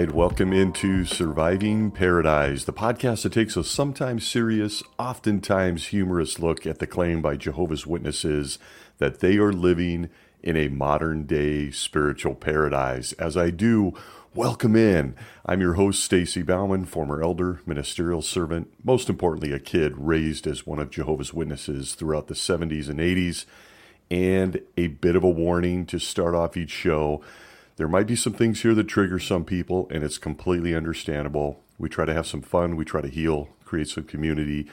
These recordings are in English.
right, welcome into Surviving Paradise, the podcast that takes a sometimes serious, oftentimes humorous look at the claim by Jehovah's Witnesses that they are living in a modern day spiritual paradise. As I do, welcome in. I'm your host, Stacy Bauman, former elder, ministerial servant, most importantly, a kid raised as one of Jehovah's Witnesses throughout the 70s and 80s. And a bit of a warning to start off each show. There might be some things here that trigger some people, and it's completely understandable. We try to have some fun, we try to heal, create some community.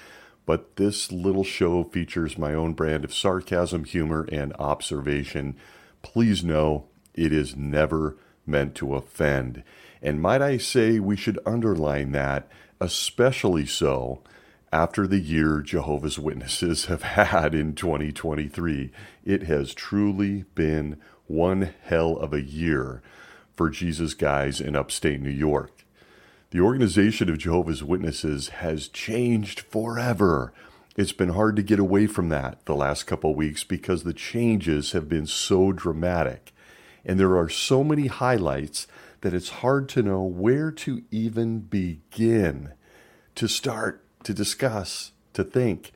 But this little show features my own brand of sarcasm, humor, and observation. Please know it is never meant to offend. And might I say, we should underline that, especially so after the year Jehovah's Witnesses have had in 2023. It has truly been one hell of a year for Jesus guys in upstate New York. The organization of Jehovah's Witnesses has changed forever. It's been hard to get away from that the last couple weeks because the changes have been so dramatic. And there are so many highlights that it's hard to know where to even begin to start, to discuss, to think.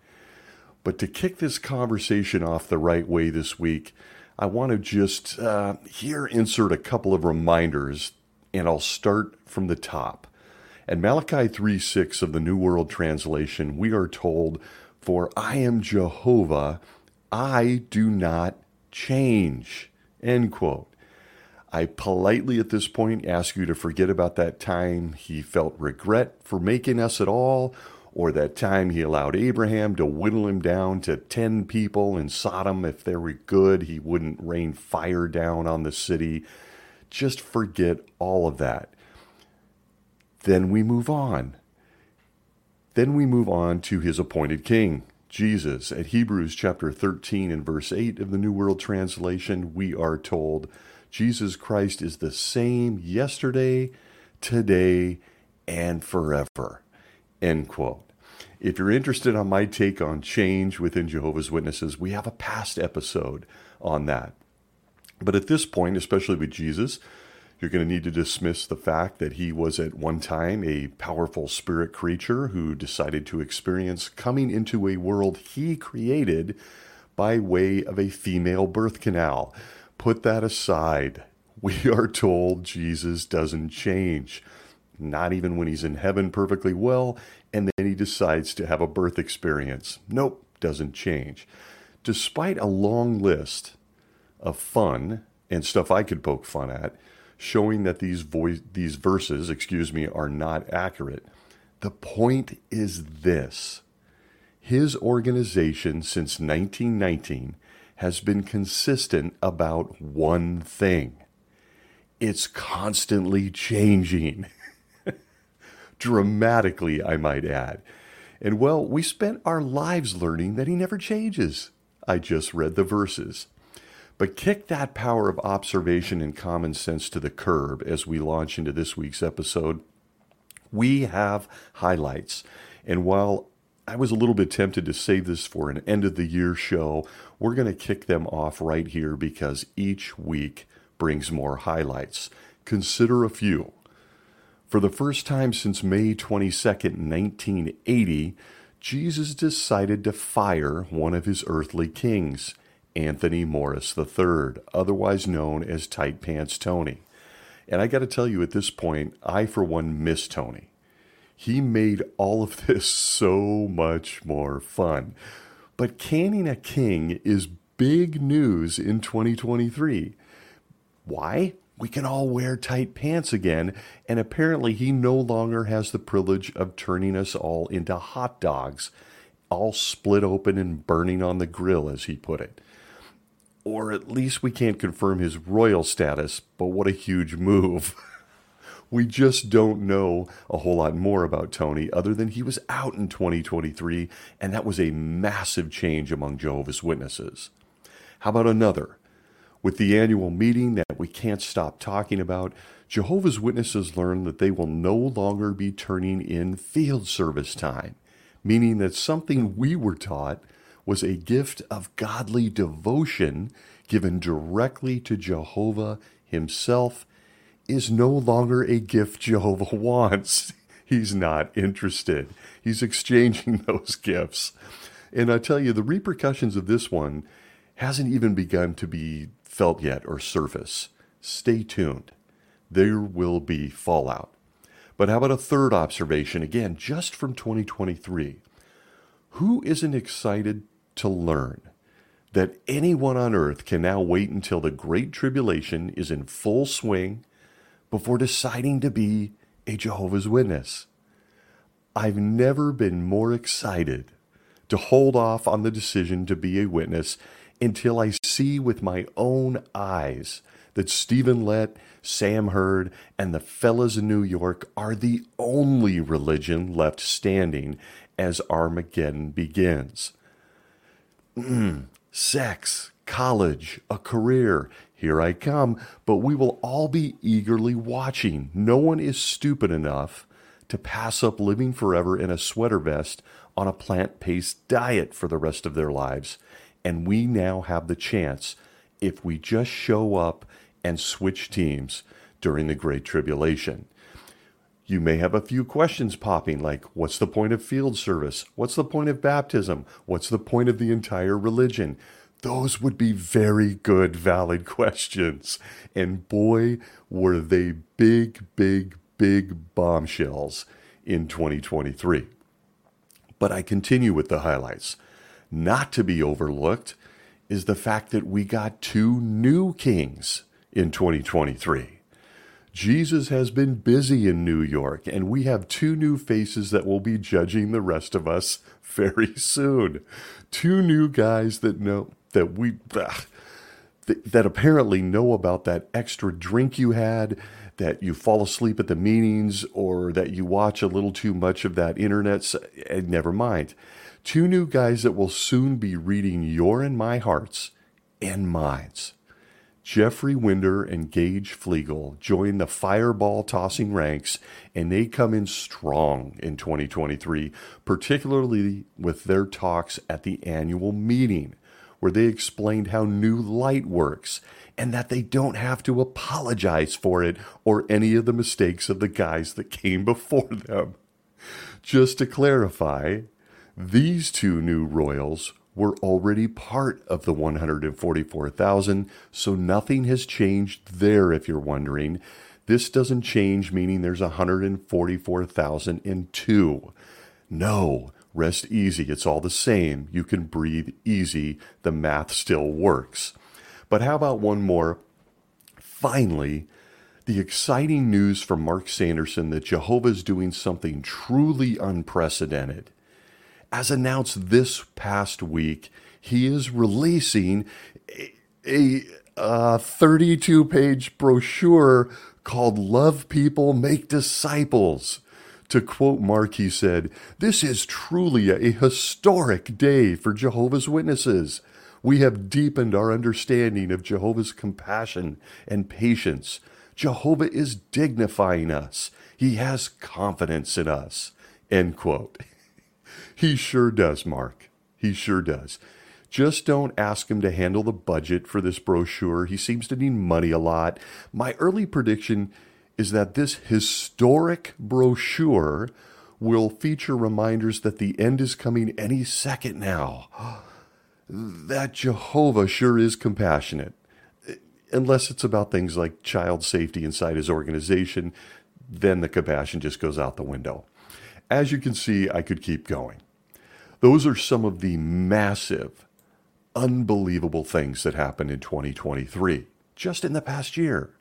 But to kick this conversation off the right way this week, I want to just uh, here insert a couple of reminders, and I'll start from the top. At Malachi 3 6 of the New World Translation, we are told, For I am Jehovah, I do not change. End quote. I politely at this point ask you to forget about that time he felt regret for making us at all, or that time he allowed Abraham to whittle him down to 10 people in Sodom. If they were good, he wouldn't rain fire down on the city. Just forget all of that. Then we move on. Then we move on to his appointed king, Jesus. At Hebrews chapter 13 and verse 8 of the New World Translation, we are told Jesus Christ is the same yesterday, today, and forever. End quote. If you're interested on my take on change within Jehovah's Witnesses, we have a past episode on that. But at this point, especially with Jesus, you're going to need to dismiss the fact that he was at one time a powerful spirit creature who decided to experience coming into a world he created by way of a female birth canal. Put that aside. We are told Jesus doesn't change not even when he's in heaven perfectly well, and then he decides to have a birth experience. Nope, doesn't change. Despite a long list of fun and stuff I could poke fun at, showing that these voice these verses, excuse me, are not accurate. The point is this. His organization since 1919 has been consistent about one thing. It's constantly changing. dramatically, I might add. And well, we spent our lives learning that he never changes. I just read the verses. But kick that power of observation and common sense to the curb as we launch into this week's episode. We have highlights. And while I was a little bit tempted to save this for an end of the year show, we're going to kick them off right here because each week brings more highlights. Consider a few. For the first time since May 22, 1980, Jesus decided to fire one of his earthly kings, Anthony Morris III, otherwise known as Tight Pants Tony. And I got to tell you at this point, I for one miss Tony. He made all of this so much more fun. But canning a king is big news in 2023. Why? We can all wear tight pants again, and apparently he no longer has the privilege of turning us all into hot dogs, all split open and burning on the grill, as he put it. Or at least we can't confirm his royal status, but what a huge move. we just don't know a whole lot more about Tony other than he was out in 2023, and that was a massive change among Jehovah's Witnesses. How about another? With the annual meeting that we can't stop talking about, Jehovah's Witnesses learn that they will no longer be turning in field service time, meaning that something we were taught was a gift of godly devotion given directly to Jehovah himself is no longer a gift Jehovah wants. He's not interested. He's exchanging those gifts. And I tell you, the repercussions of this one hasn't even begun to be felt yet or surface. Stay tuned. There will be fallout. But how about a third observation, again, just from 2023? Who isn't excited to learn that anyone on earth can now wait until the Great Tribulation is in full swing before deciding to be a Jehovah's Witness? I've never been more excited to hold off on the decision to be a witness until I see with my own eyes that Stephen Lett, Sam Herd, and the fellas in New York are the only religion left standing as Armageddon begins. Mm, sex, college, a career, here I come, but we will all be eagerly watching. No one is stupid enough to pass up living forever in a sweater vest on a plant based diet for the rest of their lives. And we now have the chance, if we just show up and switch teams during the Great Tribulation. You may have a few questions popping like what's the point of field service? What's the point of baptism? What's the point of the entire religion? Those would be very good, valid questions. And boy, were they big, big, big bombshells in 2023. But I continue with the highlights. Not to be overlooked is the fact that we got two new kings in 2023. Jesus has been busy in New York, and we have two new faces that will be judging the rest of us very soon. Two new guys that know that we ah, ugh, that apparently know about that extra drink you had, that you fall asleep at the meetings, or that you watch a little too much of that internet. And eh, never mind. Two new guys that will soon be reading your and my hearts and minds. Jeffrey Winder and Gage Fleegle join the fireball tossing ranks, and they come in strong in 2023, particularly with their talks at the annual meeting, where they explained how New Light works and that they don't have to apologize for it or any of the mistakes of the guys that came before them. Just to clarify, these two new royals were already part of the 144,000, so nothing has changed there if you're wondering. This doesn't change, meaning there's 144,002. No, rest easy. It's all the same. You can breathe easy. The math still works. But how about one more? Finally, the exciting news from Mark Sanderson that Jehovah is doing something truly unprecedented as announced this past week, he is releasing a, a uh, 32 page brochure called Love People, Make Disciples. To quote Mark, he said, This is truly a historic day for Jehovah's Witnesses. We have deepened our understanding of Jehovah's compassion and patience. Jehovah is dignifying us. He has confidence in us. End quote. He sure does, Mark. He sure does. Just don't ask him to handle the budget for this brochure. He seems to need money a lot. My early prediction is that this historic brochure will feature reminders that the end is coming any second now. That Jehovah sure is compassionate. Unless it's about things like child safety inside his organization, then the compassion just goes out the window. As you can see, I could keep going. Those are some of the massive, unbelievable things that happened in 2023, just in the past year.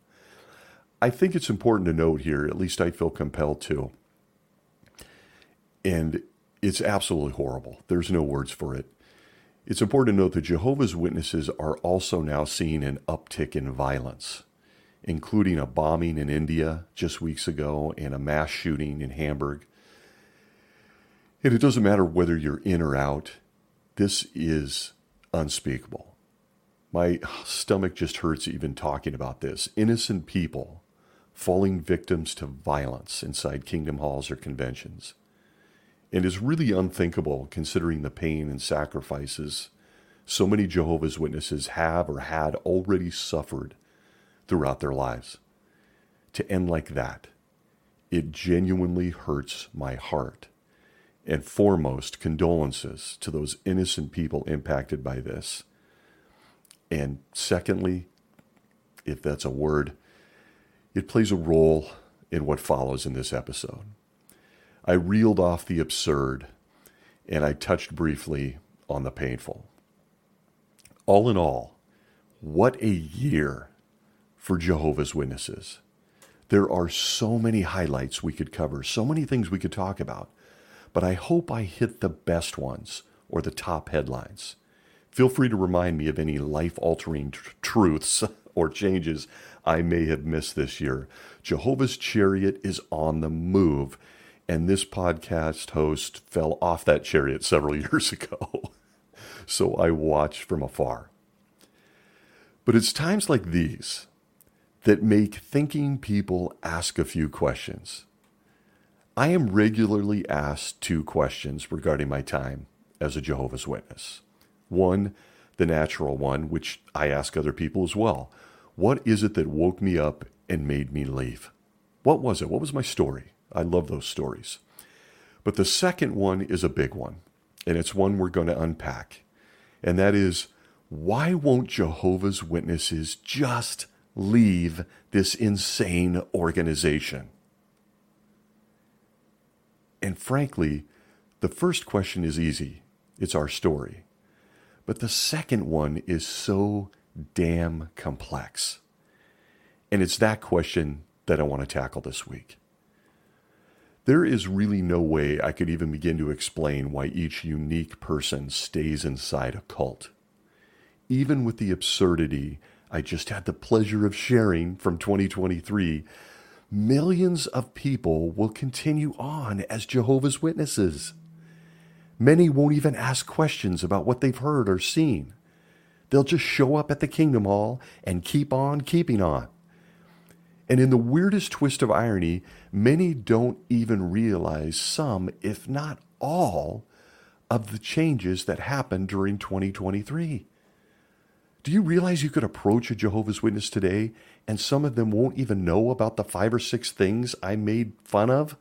I think it's important to note here, at least I feel compelled to, and it's absolutely horrible. There's no words for it. It's important to note that Jehovah's Witnesses are also now seeing an uptick in violence, including a bombing in India just weeks ago and a mass shooting in Hamburg and it doesn't matter whether you're in or out, this is unspeakable. My stomach just hurts even talking about this. Innocent people falling victims to violence inside kingdom halls or conventions. And is really unthinkable considering the pain and sacrifices so many Jehovah's Witnesses have or had already suffered throughout their lives. to end like that, it genuinely hurts my heart. And foremost, condolences to those innocent people impacted by this. And secondly, if that's a word, it plays a role in what follows in this episode. I reeled off the absurd and I touched briefly on the painful. All in all, what a year for Jehovah's Witnesses. There are so many highlights we could cover, so many things we could talk about, but I hope I hit the best ones or the top headlines. Feel free to remind me of any life altering tr- truths or changes I may have missed this year. Jehovah's Chariot is on the move, and this podcast host fell off that chariot several years ago. so I watch from afar. But it's times like these that make thinking people ask a few questions. I am regularly asked two questions regarding my time as a Jehovah's Witness. One, the natural one, which I ask other people as well. What is it that woke me up and made me leave? What was it? What was my story? I love those stories. But the second one is a big one, and it's one we're going to unpack. And that is why won't Jehovah's Witnesses just leave this insane organization? And frankly, the first question is easy it's our story. But the second one is so damn complex. And it's that question that I want to tackle this week. There is really no way I could even begin to explain why each unique person stays inside a cult. Even with the absurdity I just had the pleasure of sharing from 2023, millions of people will continue on as Jehovah's Witnesses. Many won't even ask questions about what they've heard or seen. They'll just show up at the Kingdom Hall and keep on keeping on. And in the weirdest twist of irony, many don't even realize some, if not all, of the changes that happened during 2023. Do you realize you could approach a Jehovah's Witness today and some of them won't even know about the five or six things I made fun of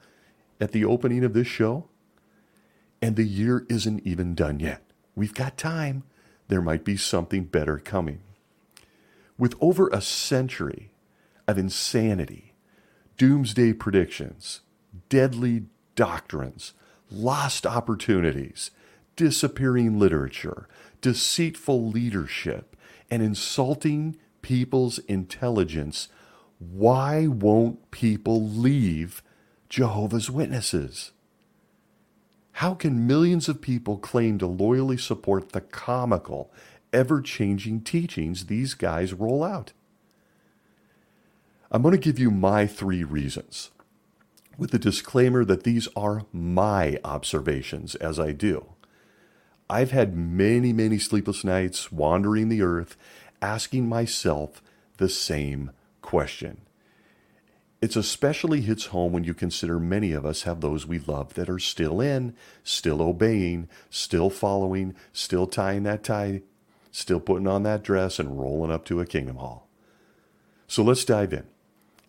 at the opening of this show? And the year isn't even done yet. We've got time. There might be something better coming. With over a century of insanity, doomsday predictions, deadly doctrines, lost opportunities, disappearing literature, deceitful leadership, and insulting people's intelligence, why won't people leave Jehovah's Witnesses? How can millions of people claim to loyally support the comical, ever changing teachings these guys roll out? I'm going to give you my three reasons, with the disclaimer that these are my observations as I do. I've had many, many sleepless nights wandering the earth asking myself the same question. It's especially hits home when you consider many of us have those we love that are still in, still obeying, still following, still tying that tie, still putting on that dress and rolling up to a kingdom hall. So let's dive in.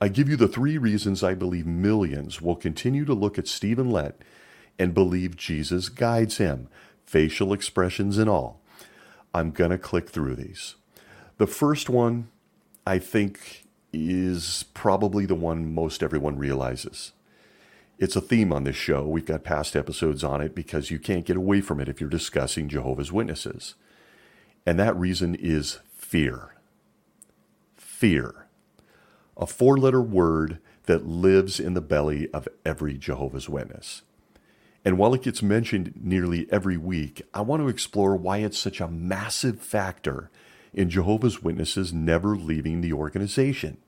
I give you the three reasons I believe millions will continue to look at Stephen Lett and believe Jesus guides him, facial expressions and all. I'm going to click through these. The first one, I think, is probably the one most everyone realizes. It's a theme on this show. We've got past episodes on it because you can't get away from it if you're discussing Jehovah's Witnesses. And that reason is fear. Fear. A four letter word that lives in the belly of every Jehovah's Witness. And while it gets mentioned nearly every week, I want to explore why it's such a massive factor in Jehovah's Witnesses never leaving the organization.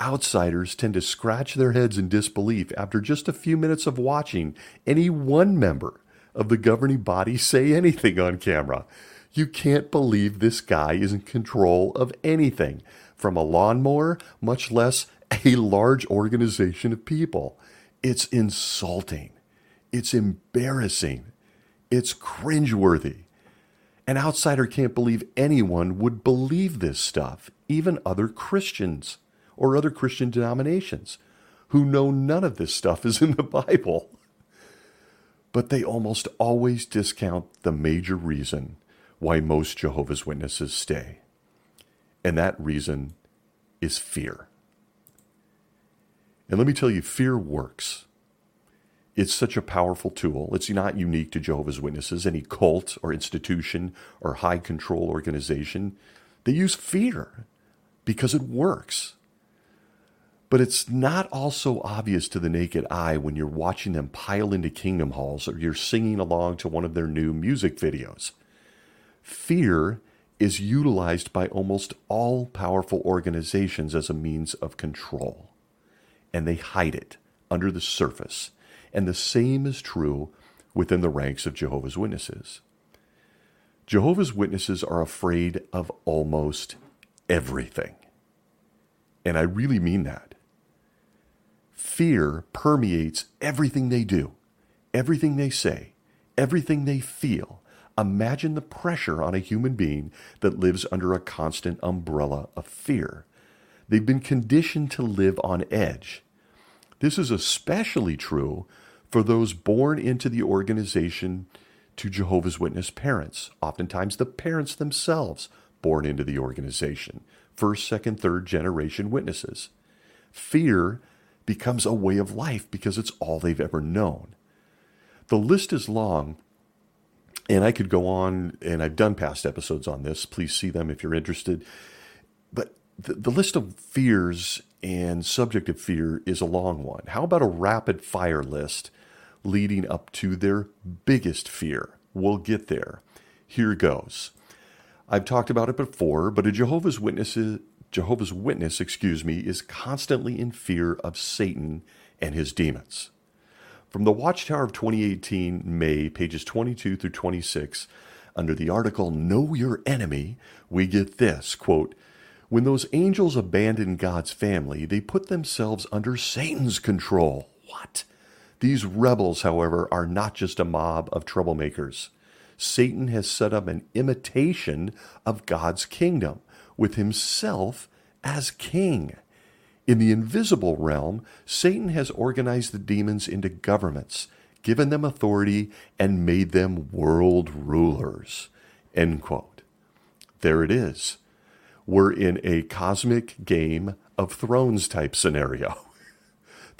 Outsiders tend to scratch their heads in disbelief after just a few minutes of watching any one member of the governing body say anything on camera. You can't believe this guy is in control of anything, from a lawnmower, much less a large organization of people. It's insulting. It's embarrassing. It's cringeworthy. An outsider can't believe anyone would believe this stuff, even other Christians or other Christian denominations who know none of this stuff is in the Bible. But they almost always discount the major reason why most Jehovah's Witnesses stay. And that reason is fear. And let me tell you, fear works. It's such a powerful tool. It's not unique to Jehovah's Witnesses, any cult or institution or high control organization. They use fear because it works. But it's not also obvious to the naked eye when you're watching them pile into kingdom halls or you're singing along to one of their new music videos. Fear is utilized by almost all powerful organizations as a means of control, and they hide it under the surface. And the same is true within the ranks of Jehovah's Witnesses. Jehovah's Witnesses are afraid of almost everything. And I really mean that. Fear permeates everything they do, everything they say, everything they feel. Imagine the pressure on a human being that lives under a constant umbrella of fear. They've been conditioned to live on edge. This is especially true for those born into the organization to Jehovah's Witness parents, oftentimes the parents themselves born into the organization, first, second, third generation witnesses. Fear becomes a way of life because it's all they've ever known. The list is long, and I could go on, and I've done past episodes on this. Please see them if you're interested. But the, the list of fears and subject of fear is a long one. How about a rapid fire list leading up to their biggest fear? We'll get there. Here goes. I've talked about it before, but a Jehovah's Witnesses Jehovah's Witness, excuse me, is constantly in fear of Satan and his demons. From the Watchtower of 2018, May, pages 22 through 26, under the article Know Your Enemy, we get this quote, When those angels abandon God's family, they put themselves under Satan's control. What? These rebels, however, are not just a mob of troublemakers. Satan has set up an imitation of God's kingdom with himself as king. In the invisible realm, Satan has organized the demons into governments, given them authority, and made them world rulers. End quote. There it is. We're in a cosmic game of thrones type scenario.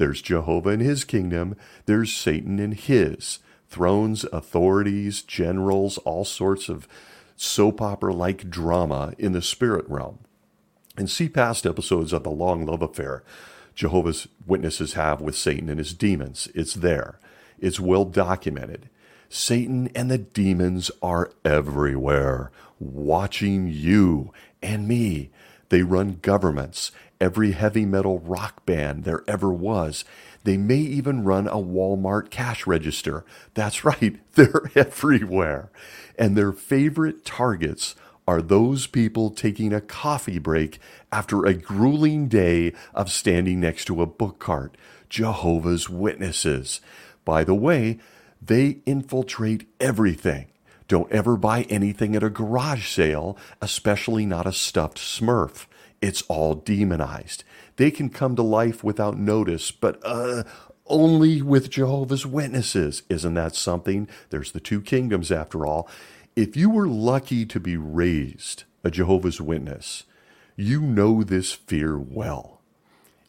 There's Jehovah and his kingdom, there's Satan and his. Thrones, authorities, generals, all sorts of soap opera like drama in the spirit realm. And see past episodes of the long love affair Jehovah's Witnesses have with Satan and his demons. It's there, it's well documented. Satan and the demons are everywhere, watching you and me. They run governments, every heavy metal rock band there ever was. They may even run a Walmart cash register. That's right, they're everywhere. And their favorite targets are those people taking a coffee break after a grueling day of standing next to a book cart. Jehovah's Witnesses. By the way, they infiltrate everything. Don't ever buy anything at a garage sale, especially not a stuffed smurf. It's all demonized. They can come to life without notice, but uh, only with Jehovah's Witnesses. Isn't that something? There's the two kingdoms after all. If you were lucky to be raised a Jehovah's Witness, you know this fear well.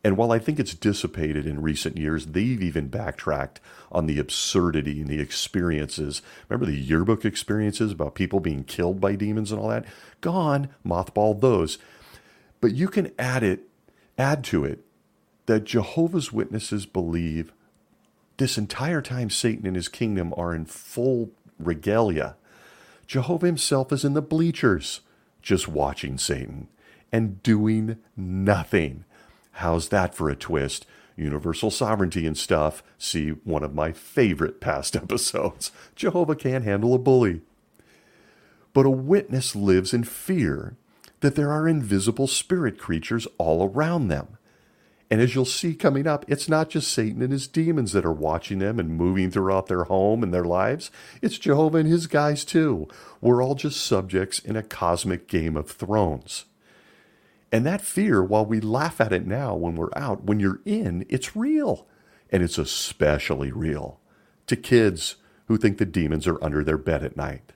And while I think it's dissipated in recent years, they've even backtracked on the absurdity and the experiences. Remember the yearbook experiences about people being killed by demons and all that? Gone, mothballed those. But you can add it, add to it that Jehovah's Witnesses believe this entire time Satan and his kingdom are in full regalia Jehovah himself is in the bleachers, just watching Satan and doing nothing. How's that for a twist? Universal sovereignty and stuff. See one of my favorite past episodes. Jehovah can't handle a bully. But a witness lives in fear that there are invisible spirit creatures all around them. And as you'll see coming up, it's not just Satan and his demons that are watching them and moving throughout their home and their lives. It's Jehovah and his guys too. We're all just subjects in a cosmic game of thrones. And that fear, while we laugh at it now when we're out, when you're in, it's real. And it's especially real to kids who think the demons are under their bed at night.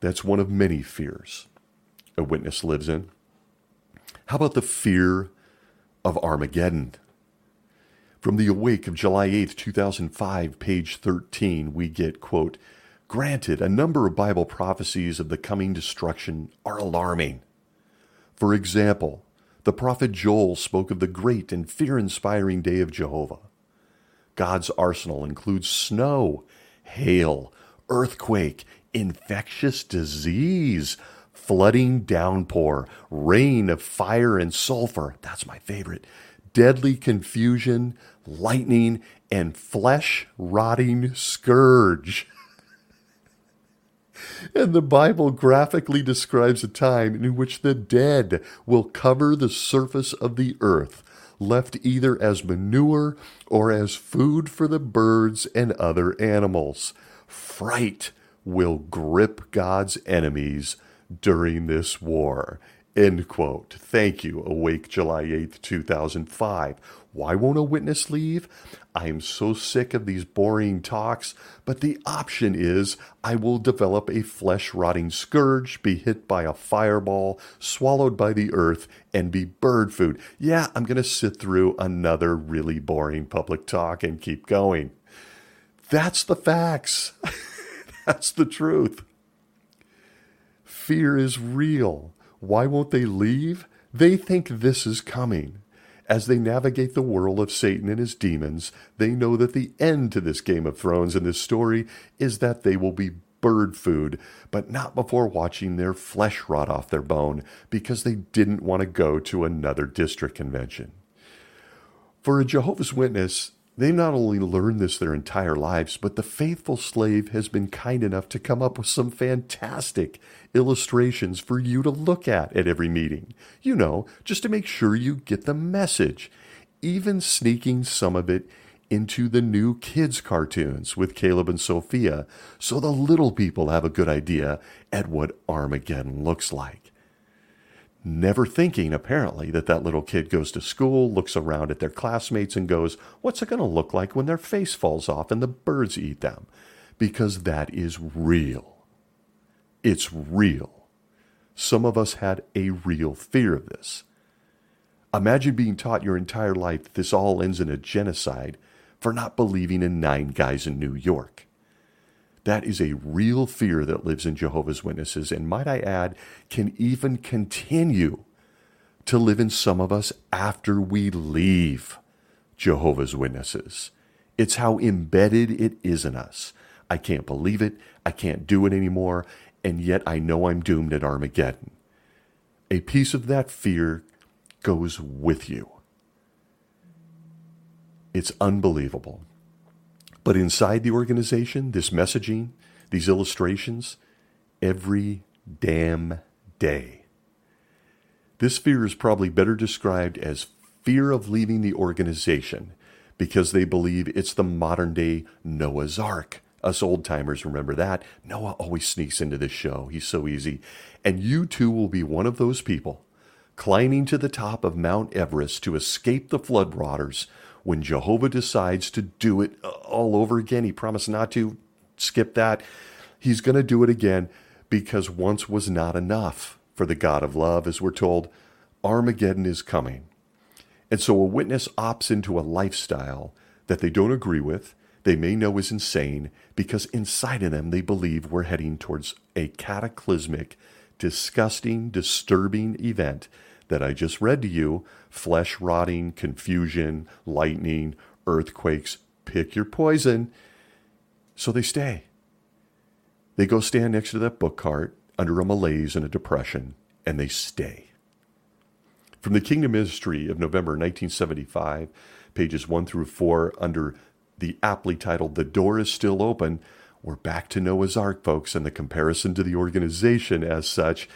That's one of many fears a witness lives in. How about the fear of Armageddon? From the Awake of July 8, 2005, page 13, we get, quote, Granted, a number of Bible prophecies of the coming destruction are alarming. For example, the prophet Joel spoke of the great and fear inspiring day of Jehovah. God's arsenal includes snow, hail, earthquake, infectious disease, flooding downpour, rain of fire and sulfur. That's my favorite. Deadly confusion, lightning, and flesh rotting scourge. And the Bible graphically describes a time in which the dead will cover the surface of the earth, left either as manure or as food for the birds and other animals. Fright will grip God's enemies during this war. End quote. Thank you, Awake July 8th, 2005. Why won't a witness leave? I am so sick of these boring talks, but the option is I will develop a flesh rotting scourge, be hit by a fireball, swallowed by the earth, and be bird food. Yeah, I'm going to sit through another really boring public talk and keep going. That's the facts. That's the truth. Fear is real. Why won't they leave? They think this is coming. As they navigate the world of Satan and his demons, they know that the end to this Game of Thrones and this story is that they will be bird food, but not before watching their flesh rot off their bone because they didn't want to go to another district convention. For a Jehovah's Witness, they not only learned this their entire lives, but the faithful slave has been kind enough to come up with some fantastic illustrations for you to look at at every meeting. You know, just to make sure you get the message, even sneaking some of it into the new kids' cartoons with Caleb and Sophia so the little people have a good idea at what Armageddon looks like never thinking, apparently, that that little kid goes to school, looks around at their classmates, and goes, What's it going to look like when their face falls off and the birds eat them? Because that is real. It's real. Some of us had a real fear of this. Imagine being taught your entire life that this all ends in a genocide for not believing in nine guys in New York. That is a real fear that lives in Jehovah's Witnesses, and might I add, can even continue to live in some of us after we leave Jehovah's Witnesses. It's how embedded it is in us. I can't believe it. I can't do it anymore. And yet I know I'm doomed at Armageddon. A piece of that fear goes with you. It's unbelievable. But inside the organization, this messaging, these illustrations, every damn day. This fear is probably better described as fear of leaving the organization because they believe it's the modern day Noah's Ark. Us old timers remember that. Noah always sneaks into this show. He's so easy. And you too will be one of those people climbing to the top of Mount Everest to escape the flood waters when Jehovah decides to do it all over again, he promised not to skip that. He's going to do it again because once was not enough for the God of love, as we're told. Armageddon is coming. And so a witness opts into a lifestyle that they don't agree with, they may know is insane, because inside of them they believe we're heading towards a cataclysmic, disgusting, disturbing event that I just read to you flesh rotting, confusion, lightning, earthquakes. Pick your poison. So they stay. They go stand next to that book cart under a malaise and a depression, and they stay. From the Kingdom Ministry of November 1975, pages 1 through 4, under the aptly titled The Door is Still Open, we're back to Noah's Ark, folks, and the comparison to the organization as such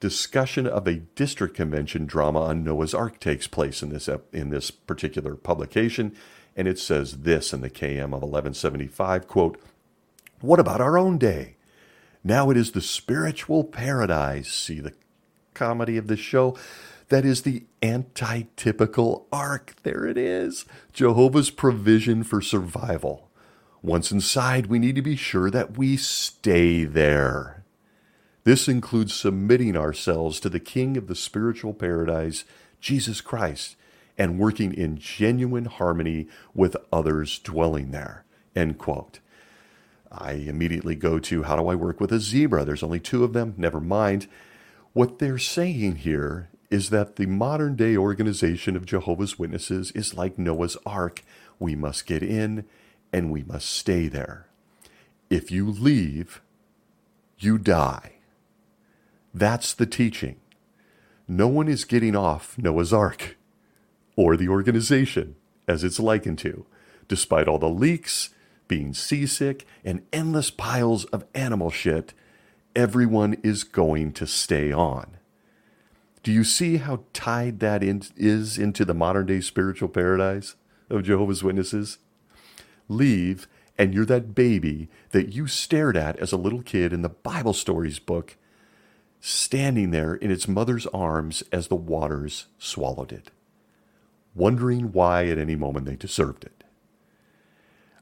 discussion of a district convention drama on Noah's Ark takes place in this in this particular publication, and it says this in the KM of 1175 quote, "What about our own day? Now it is the spiritual paradise. See the comedy of the show. That is the anti-typical ark. There it is. Jehovah's provision for survival. Once inside, we need to be sure that we stay there. This includes submitting ourselves to the King of the spiritual paradise, Jesus Christ, and working in genuine harmony with others dwelling there. End quote. I immediately go to how do I work with a zebra? There's only two of them. Never mind. What they're saying here is that the modern day organization of Jehovah's Witnesses is like Noah's Ark. We must get in and we must stay there. If you leave, you die. That's the teaching. No one is getting off Noah's Ark or the organization, as it's likened to, despite all the leaks, being seasick, and endless piles of animal shit. Everyone is going to stay on. Do you see how tied that in, is into the modern day spiritual paradise of Jehovah's Witnesses? Leave, and you're that baby that you stared at as a little kid in the Bible stories book, standing there in its mother's arms as the waters swallowed it wondering why at any moment they deserved it.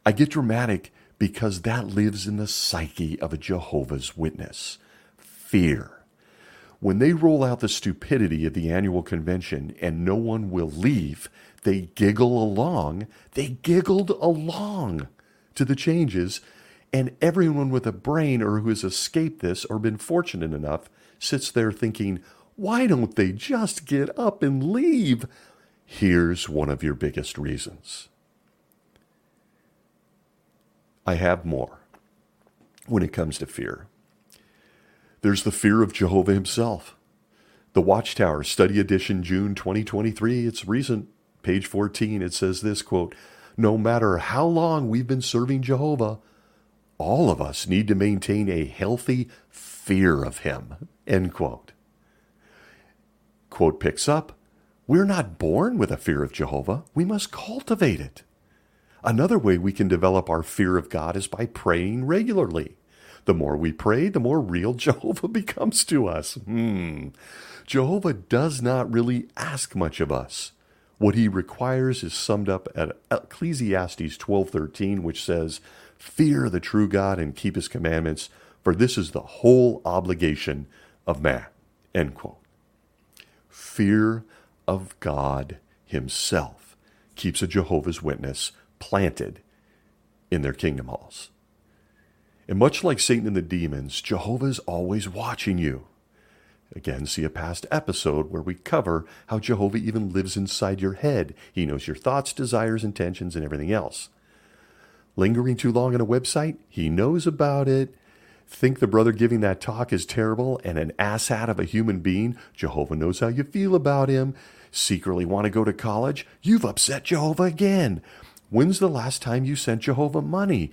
I get dramatic because that lives in the psyche of a Jehovah's Witness fear. When they roll out the stupidity of the annual convention and no one will leave, they giggle along. They giggled along to the changes, and everyone with a brain or who has escaped this or been fortunate enough sits there thinking, why don't they just get up and leave? Here's one of your biggest reasons. I have more when it comes to fear. There's the fear of Jehovah himself. The Watchtower Study Edition, June 2023, it's recent, page 14, it says this quote, No matter how long we've been serving Jehovah, all of us need to maintain a healthy fear of him. End quote. Quote picks up we're not born with a fear of Jehovah. We must cultivate it. Another way we can develop our fear of God is by praying regularly. The more we pray, the more real Jehovah becomes to us. Hmm. Jehovah does not really ask much of us. What he requires is summed up at Ecclesiastes 12:13, which says, "Fear the true God and keep his commandments, for this is the whole obligation of man." End quote. Fear of God Himself keeps a Jehovah's Witness planted in their kingdom halls. And much like Satan and the demons, Jehovah is always watching you. Again, see a past episode where we cover how Jehovah even lives inside your head. He knows your thoughts, desires, intentions, and everything else. Lingering too long on a website? He knows about it. Think the brother giving that talk is terrible and an asshat of a human being? Jehovah knows how you feel about him secretly want to go to college, you've upset Jehovah again. When's the last time you sent Jehovah money?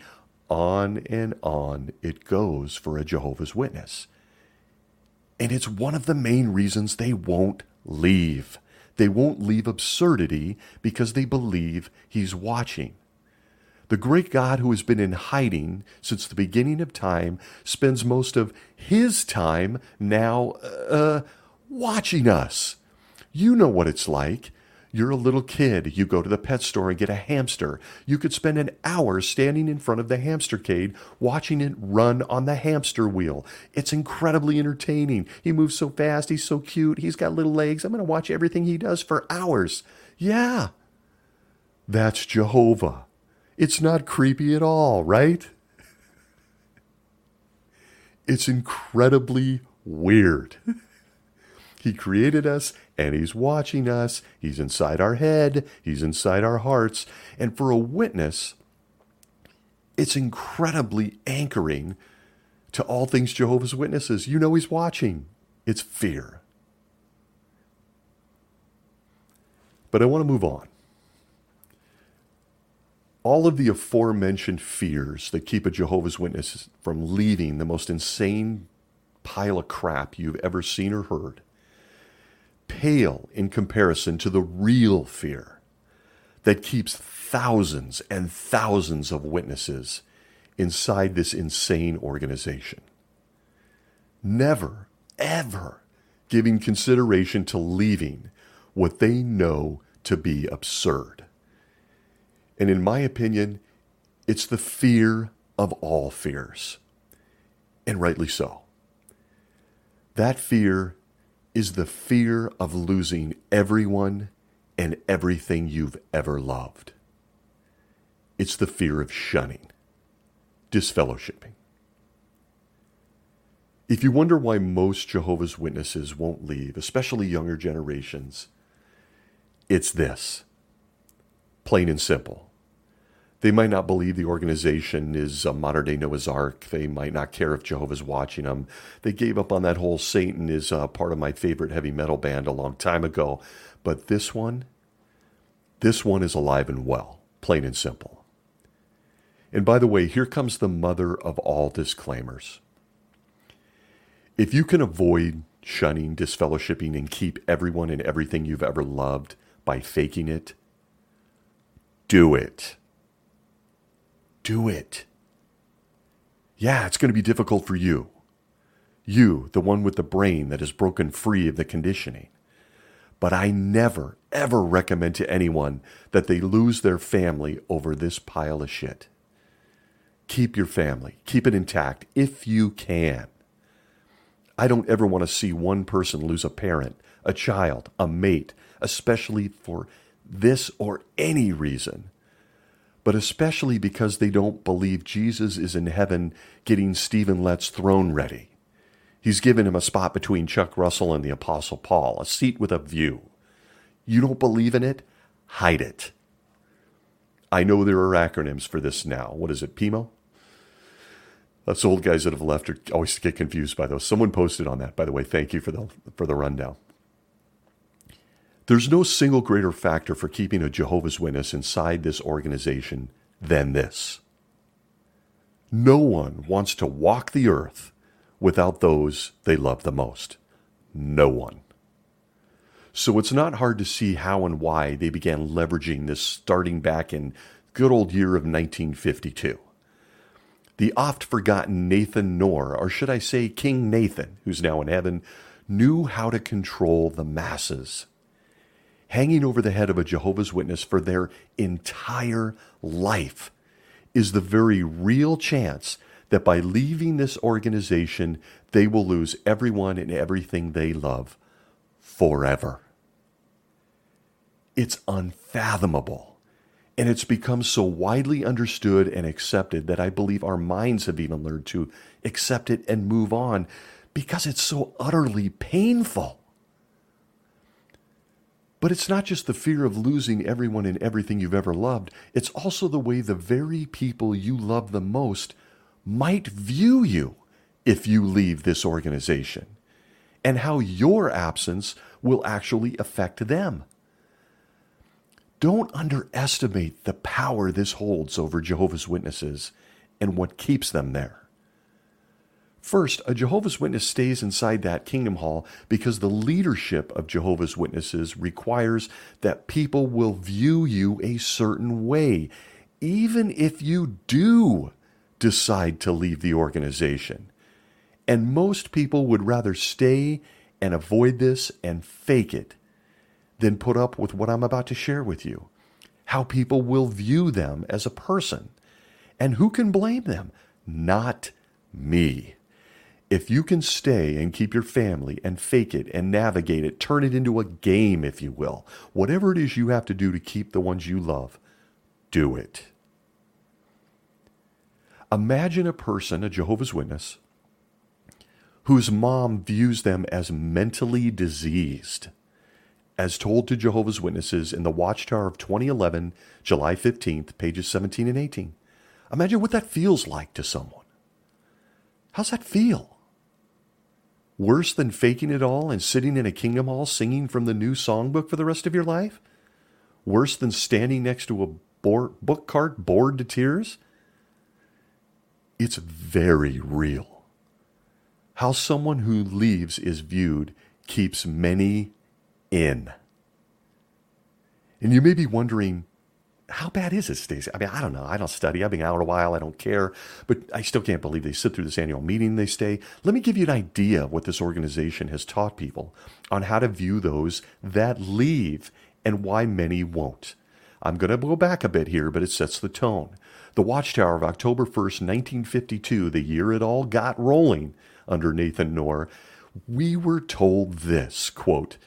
On and on it goes for a Jehovah's Witness. And it's one of the main reasons they won't leave. They won't leave absurdity because they believe he's watching. The great God who has been in hiding since the beginning of time spends most of his time now uh, watching us. You know what it's like. You're a little kid. You go to the pet store and get a hamster. You could spend an hour standing in front of the hamster cage watching it run on the hamster wheel. It's incredibly entertaining. He moves so fast. He's so cute. He's got little legs. I'm going to watch everything he does for hours. Yeah. That's Jehovah. It's not creepy at all, right? It's incredibly weird. He created us and He's watching us. He's inside our head, He's inside our hearts. And for a witness, it's incredibly anchoring to all things Jehovah's Witnesses. You know He's watching, it's fear. But I want to move on. All of the aforementioned fears that keep a Jehovah's Witness from leaving the most insane pile of crap you've ever seen or heard pale in comparison to the real fear that keeps thousands and thousands of witnesses inside this insane organization. Never, ever giving consideration to leaving what they know to be absurd. And in my opinion, it's the fear of all fears. And rightly so. That fear is the fear of losing everyone and everything you've ever loved. It's the fear of shunning, disfellowshipping. If you wonder why most Jehovah's Witnesses won't leave, especially younger generations, it's this plain and simple. They might not believe the organization is a modern day Noah's Ark. They might not care if Jehovah's watching them. They gave up on that whole Satan is uh, part of my favorite heavy metal band a long time ago. But this one, this one is alive and well, plain and simple. And by the way, here comes the mother of all disclaimers. If you can avoid shunning, disfellowshipping, and keep everyone and everything you've ever loved by faking it, do it do it. Yeah, it's going to be difficult for you. You, the one with the brain that is broken free of the conditioning. But I never, ever recommend to anyone that they lose their family over this pile of shit. Keep your family, keep it intact if you can. I don't ever want to see one person lose a parent, a child, a mate, especially for this or any reason but especially because they don't believe Jesus is in heaven getting Stephen Lett's throne ready. He's given him a spot between Chuck Russell and the Apostle Paul, a seat with a view. You don't believe in it? Hide it. I know there are acronyms for this now. What is it, PIMO? Us old guys that have left are always get confused by those. Someone posted on that, by the way. Thank you for the for the rundown. There's no single greater factor for keeping a Jehovah's Witness inside this organization than this. No one wants to walk the earth without those they love the most. No one. So it's not hard to see how and why they began leveraging this starting back in good old year of 1952. The oft forgotten Nathan Knorr, or should I say King Nathan, who's now in heaven, knew how to control the masses hanging over the head of a Jehovah's Witness for their entire life is the very real chance that by leaving this organization, they will lose everyone and everything they love forever. It's unfathomable. And it's become so widely understood and accepted that I believe our minds have even learned to accept it and move on because it's so utterly painful. But it's not just the fear of losing everyone and everything you've ever loved, it's also the way the very people you love the most might view you if you leave this organization, and how your absence will actually affect them. Don't underestimate the power this holds over Jehovah's Witnesses and what keeps them there. First, a Jehovah's Witness stays inside that kingdom hall because the leadership of Jehovah's Witnesses requires that people will view you a certain way, even if you do decide to leave the organization. And most people would rather stay and avoid this and fake it than put up with what I'm about to share with you how people will view them as a person. And who can blame them? Not me if you can stay and keep your family and fake it and navigate it, turn it into a game, if you will, whatever it is you have to do to keep the ones you love, do it. Imagine a person, a Jehovah's Witness, whose mom views them as mentally diseased, as told to Jehovah's Witnesses in the Watchtower of 2011, July 15th, pages 17 and 18. Imagine what that feels like to someone. How's that feel? Worse than faking it all and sitting in a kingdom hall singing from the new songbook for the rest of your life? Worse than standing next to a book cart bored to tears? It's very real. How someone who leaves is viewed keeps many in. And you may be wondering, how bad is it, Stacy? I mean, I don't know. I don't study. I've been out a while. I don't care. But I still can't believe they sit through this annual meeting. They stay. Let me give you an idea of what this organization has taught people on how to view those that leave and why many won't. I'm going to go back a bit here, but it sets the tone. The Watchtower of October 1st, 1952, the year it all got rolling under Nathan Knorr, we were told this quote,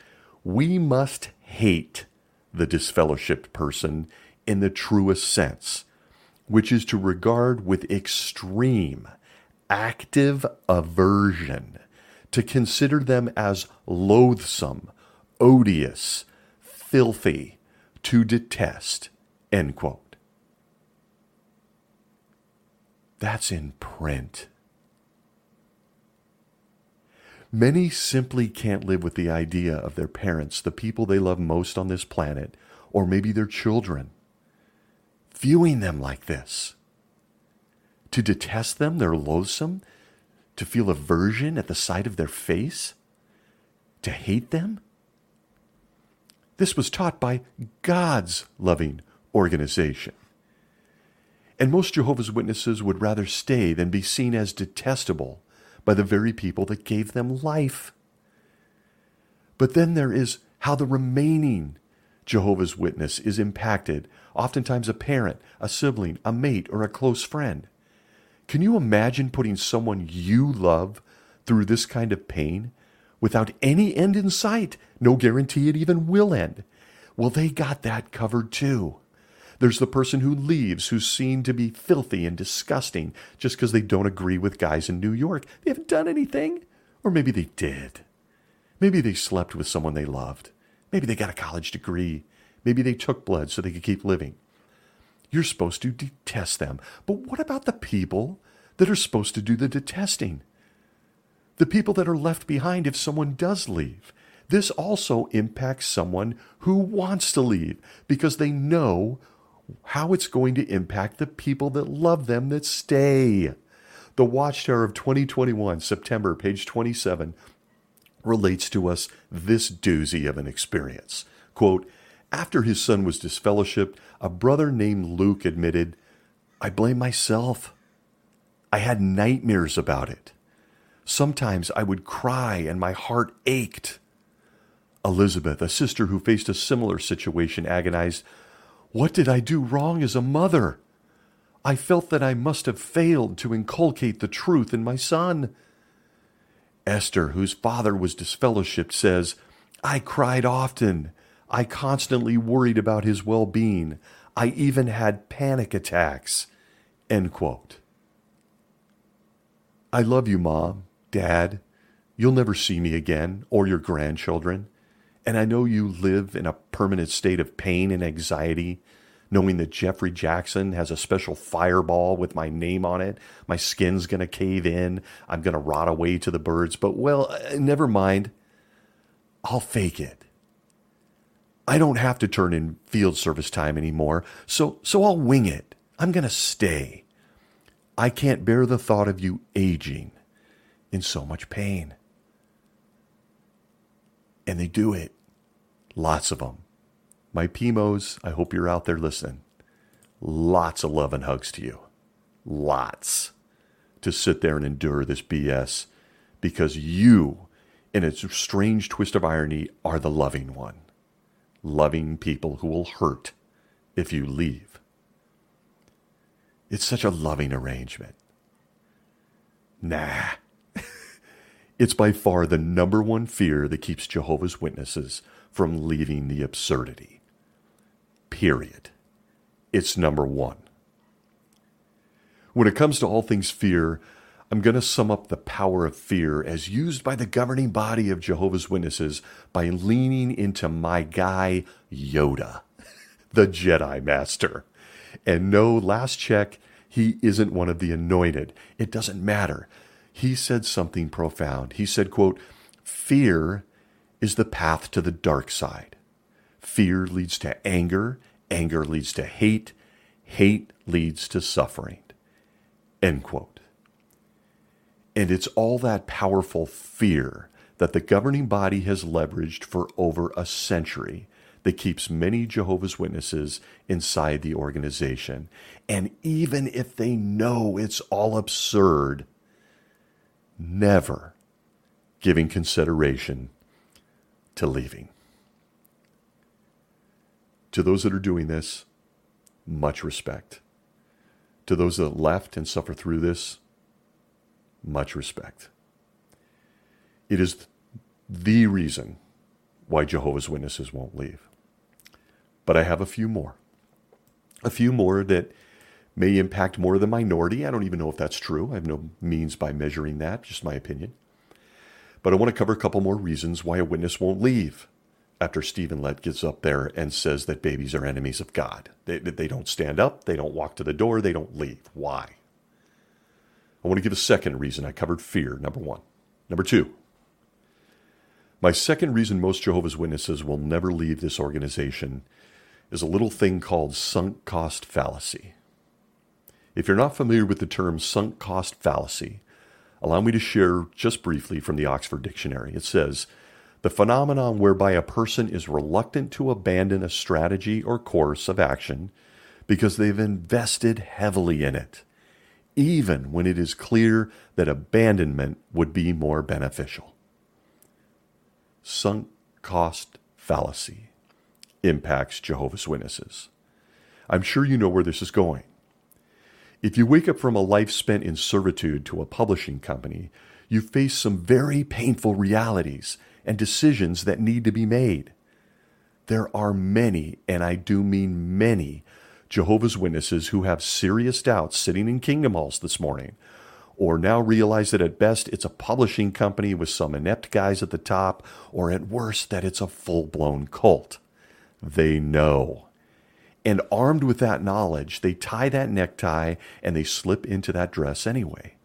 We must hate the disfellowshipped person in the truest sense, which is to regard with extreme, active aversion, to consider them as loathsome, odious, filthy, to detest. End quote. That's in print. Many simply can't live with the idea of their parents, the people they love most on this planet, or maybe their children, viewing them like this. To detest them, they're loathsome, to feel aversion at the sight of their face, to hate them. This was taught by God's loving organization. And most Jehovah's Witnesses would rather stay than be seen as detestable by the very people that gave them life. But then there is how the remaining Jehovah's Witness is impacted, oftentimes a parent, a sibling, a mate, or a close friend. Can you imagine putting someone you love through this kind of pain without any end in sight? No guarantee it even will end. Well, they got that covered too. There's the person who leaves who's seen to be filthy and disgusting just because they don't agree with guys in New York. They haven't done anything. Or maybe they did. Maybe they slept with someone they loved. Maybe they got a college degree. Maybe they took blood so they could keep living. You're supposed to detest them. But what about the people that are supposed to do the detesting? The people that are left behind if someone does leave. This also impacts someone who wants to leave because they know how it's going to impact the people that love them that stay. The Watchtower of 2021, September, page 27, relates to us this doozy of an experience. Quote, after his son was disfellowshipped, a brother named Luke admitted, I blame myself. I had nightmares about it. Sometimes I would cry and my heart ached. Elizabeth, a sister who faced a similar situation, agonized, what did I do wrong as a mother? I felt that I must have failed to inculcate the truth in my son. Esther, whose father was disfellowshipped, says, I cried often. I constantly worried about his well being. I even had panic attacks. End quote. I love you, Mom, Dad. You'll never see me again or your grandchildren. And I know you live in a permanent state of pain and anxiety, knowing that Geoffrey Jackson has a special fireball with my name on it. My skin's going to cave in. I'm going to rot away to the birds. But, well, uh, never mind. I'll fake it. I don't have to turn in field service time anymore, so, so I'll wing it. I'm going to stay. I can't bear the thought of you aging in so much pain. And they do it. Lots of them. My Pimos, I hope you're out there listening. Lots of love and hugs to you. Lots. To sit there and endure this BS because you, in a strange twist of irony, are the loving one. Loving people who will hurt if you leave. It's such a loving arrangement. Nah, it's by far the number one fear that keeps Jehovah's Witnesses from leaving the absurdity. Period. It's number one. When it comes to all things fear, I'm going to sum up the power of fear as used by the governing body of Jehovah's Witnesses by leaning into my guy, Yoda, the Jedi Master. And no, last check, he isn't one of the anointed. It doesn't matter he said something profound. He said, quote, Fear is the path to the dark side. Fear leads to anger, anger leads to hate, hate leads to suffering. End quote. And it's all that powerful fear that the governing body has leveraged for over a century that keeps many Jehovah's Witnesses inside the organization. And even if they know it's all absurd, never giving consideration to leaving. To those that are doing this, much respect. To those that left and suffer through this, much respect. It is the reason why Jehovah's Witnesses won't leave. But I have a few more. A few more that may impact more of the minority. I don't even know if that's true. I have no means by measuring that, just my opinion. But I want to cover a couple more reasons why a witness won't leave after Stephen Lett gets up there and says that babies are enemies of God. They, they don't stand up, they don't walk to the door, they don't leave. Why? I want to give a second reason. I covered fear, number one. Number two, my second reason most Jehovah's Witnesses will never leave this organization is a little thing called sunk cost fallacy. If you're not familiar with the term sunk cost fallacy, allow me to share just briefly from the Oxford Dictionary. It says, the phenomenon whereby a person is reluctant to abandon a strategy or course of action because they've invested heavily in it, even when it is clear that abandonment would be more beneficial. Sunk cost fallacy impacts Jehovah's Witnesses. I'm sure you know where this is going. If you wake up from a life spent in servitude to a publishing company, you face some very painful realities and decisions that need to be made. There are many, and I do mean many, Jehovah's Witnesses who have serious doubts sitting in kingdom halls this morning, or now realize that at best it's a publishing company with some inept guys at the top, or at worst that it's a full blown cult. They know. And armed with that knowledge, they tie that necktie and they slip into that dress anyway.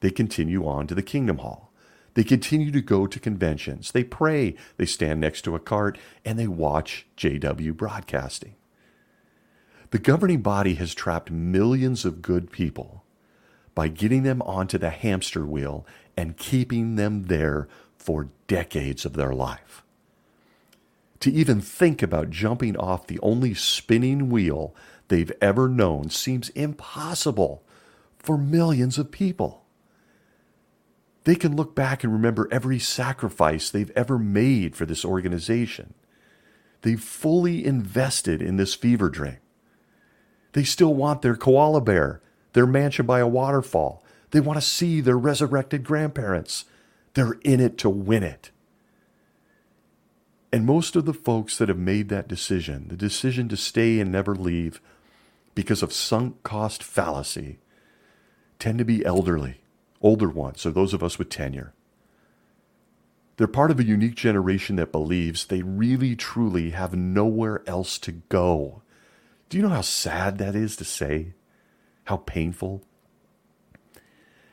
They continue on to the kingdom hall. They continue to go to conventions. They pray. They stand next to a cart and they watch JW broadcasting. The governing body has trapped millions of good people by getting them onto the hamster wheel and keeping them there for decades of their life. To even think about jumping off the only spinning wheel they've ever known seems impossible for millions of people. They can look back and remember every sacrifice they've ever made for this organization. They've fully invested in this fever dream. They still want their koala bear, their mansion by a waterfall. They want to see their resurrected grandparents. They're in it to win it. And most of the folks that have made that decision, the decision to stay and never leave because of sunk cost fallacy, tend to be elderly older ones, or those of us with tenure. They're part of a unique generation that believes they really truly have nowhere else to go. Do you know how sad that is to say? How painful?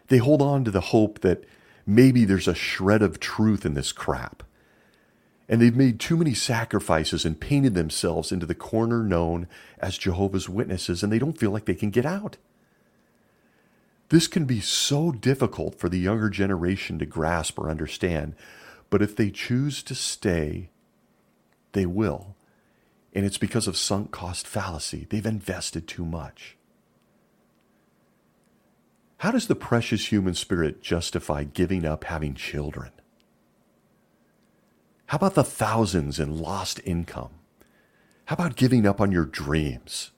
They hold on to the hope that maybe there's a shred of truth in this crap. And they've made too many sacrifices and painted themselves into the corner known as Jehovah's Witnesses, and they don't feel like they can get out. This can be so difficult for the younger generation to grasp or understand, but if they choose to stay, they will. And it's because of sunk cost fallacy. They've invested too much. How does the precious human spirit justify giving up having children? How about the thousands in lost income? How about giving up on your dreams?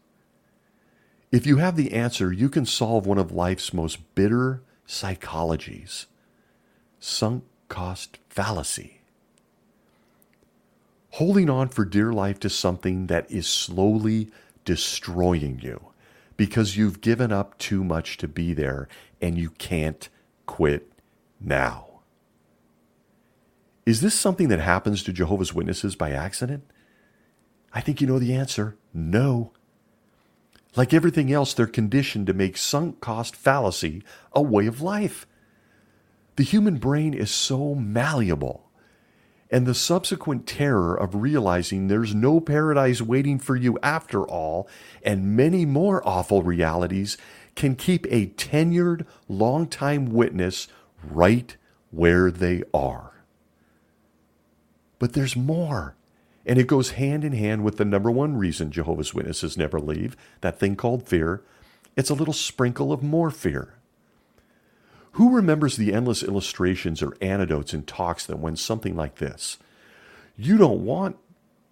If you have the answer, you can solve one of life's most bitter psychologies sunk cost fallacy. Holding on for dear life to something that is slowly destroying you because you've given up too much to be there and you can't quit now. Is this something that happens to Jehovah's Witnesses by accident? I think you know the answer no. Like everything else, they're conditioned to make sunk cost fallacy a way of life. The human brain is so malleable, and the subsequent terror of realizing there's no paradise waiting for you after all, and many more awful realities, can keep a tenured, long-time witness right where they are. But there's more, And it goes hand in hand with the number one reason Jehovah's Witnesses never leave that thing called fear. It's a little sprinkle of more fear. Who remembers the endless illustrations or anecdotes in talks that went something like this? You don't want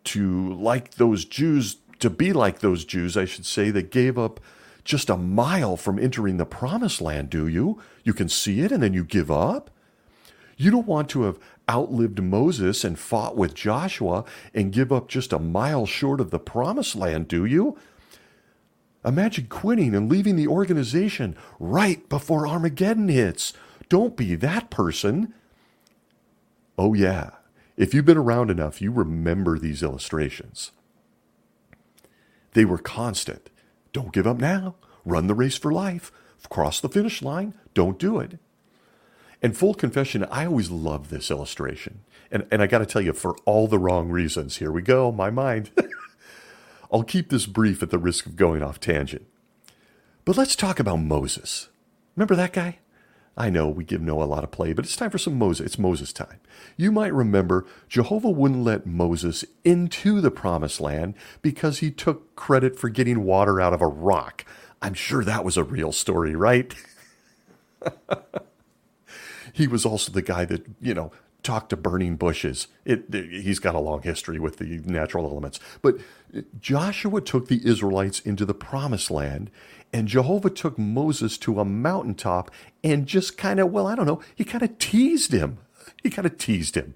to like those Jews, to be like those Jews, I should say, that gave up just a mile from entering the promised land, do you? You can see it and then you give up? You don't want to have outlived Moses and fought with Joshua and give up just a mile short of the promised land, do you? Imagine quitting and leaving the organization right before Armageddon hits. Don't be that person. Oh, yeah. If you've been around enough, you remember these illustrations. They were constant. Don't give up now. Run the race for life. Cross the finish line. Don't do it. And full confession, I always love this illustration. And, and I got to tell you, for all the wrong reasons. Here we go, my mind. I'll keep this brief at the risk of going off tangent. But let's talk about Moses. Remember that guy? I know we give Noah a lot of play, but it's time for some Moses. It's Moses time. You might remember Jehovah wouldn't let Moses into the promised land because he took credit for getting water out of a rock. I'm sure that was a real story, right? he was also the guy that, you know, talked to burning bushes. It, he's got a long history with the natural elements. But Joshua took the Israelites into the promised land, and Jehovah took Moses to a mountaintop and just kind of, well, I don't know, he kind of teased him. He kind of teased him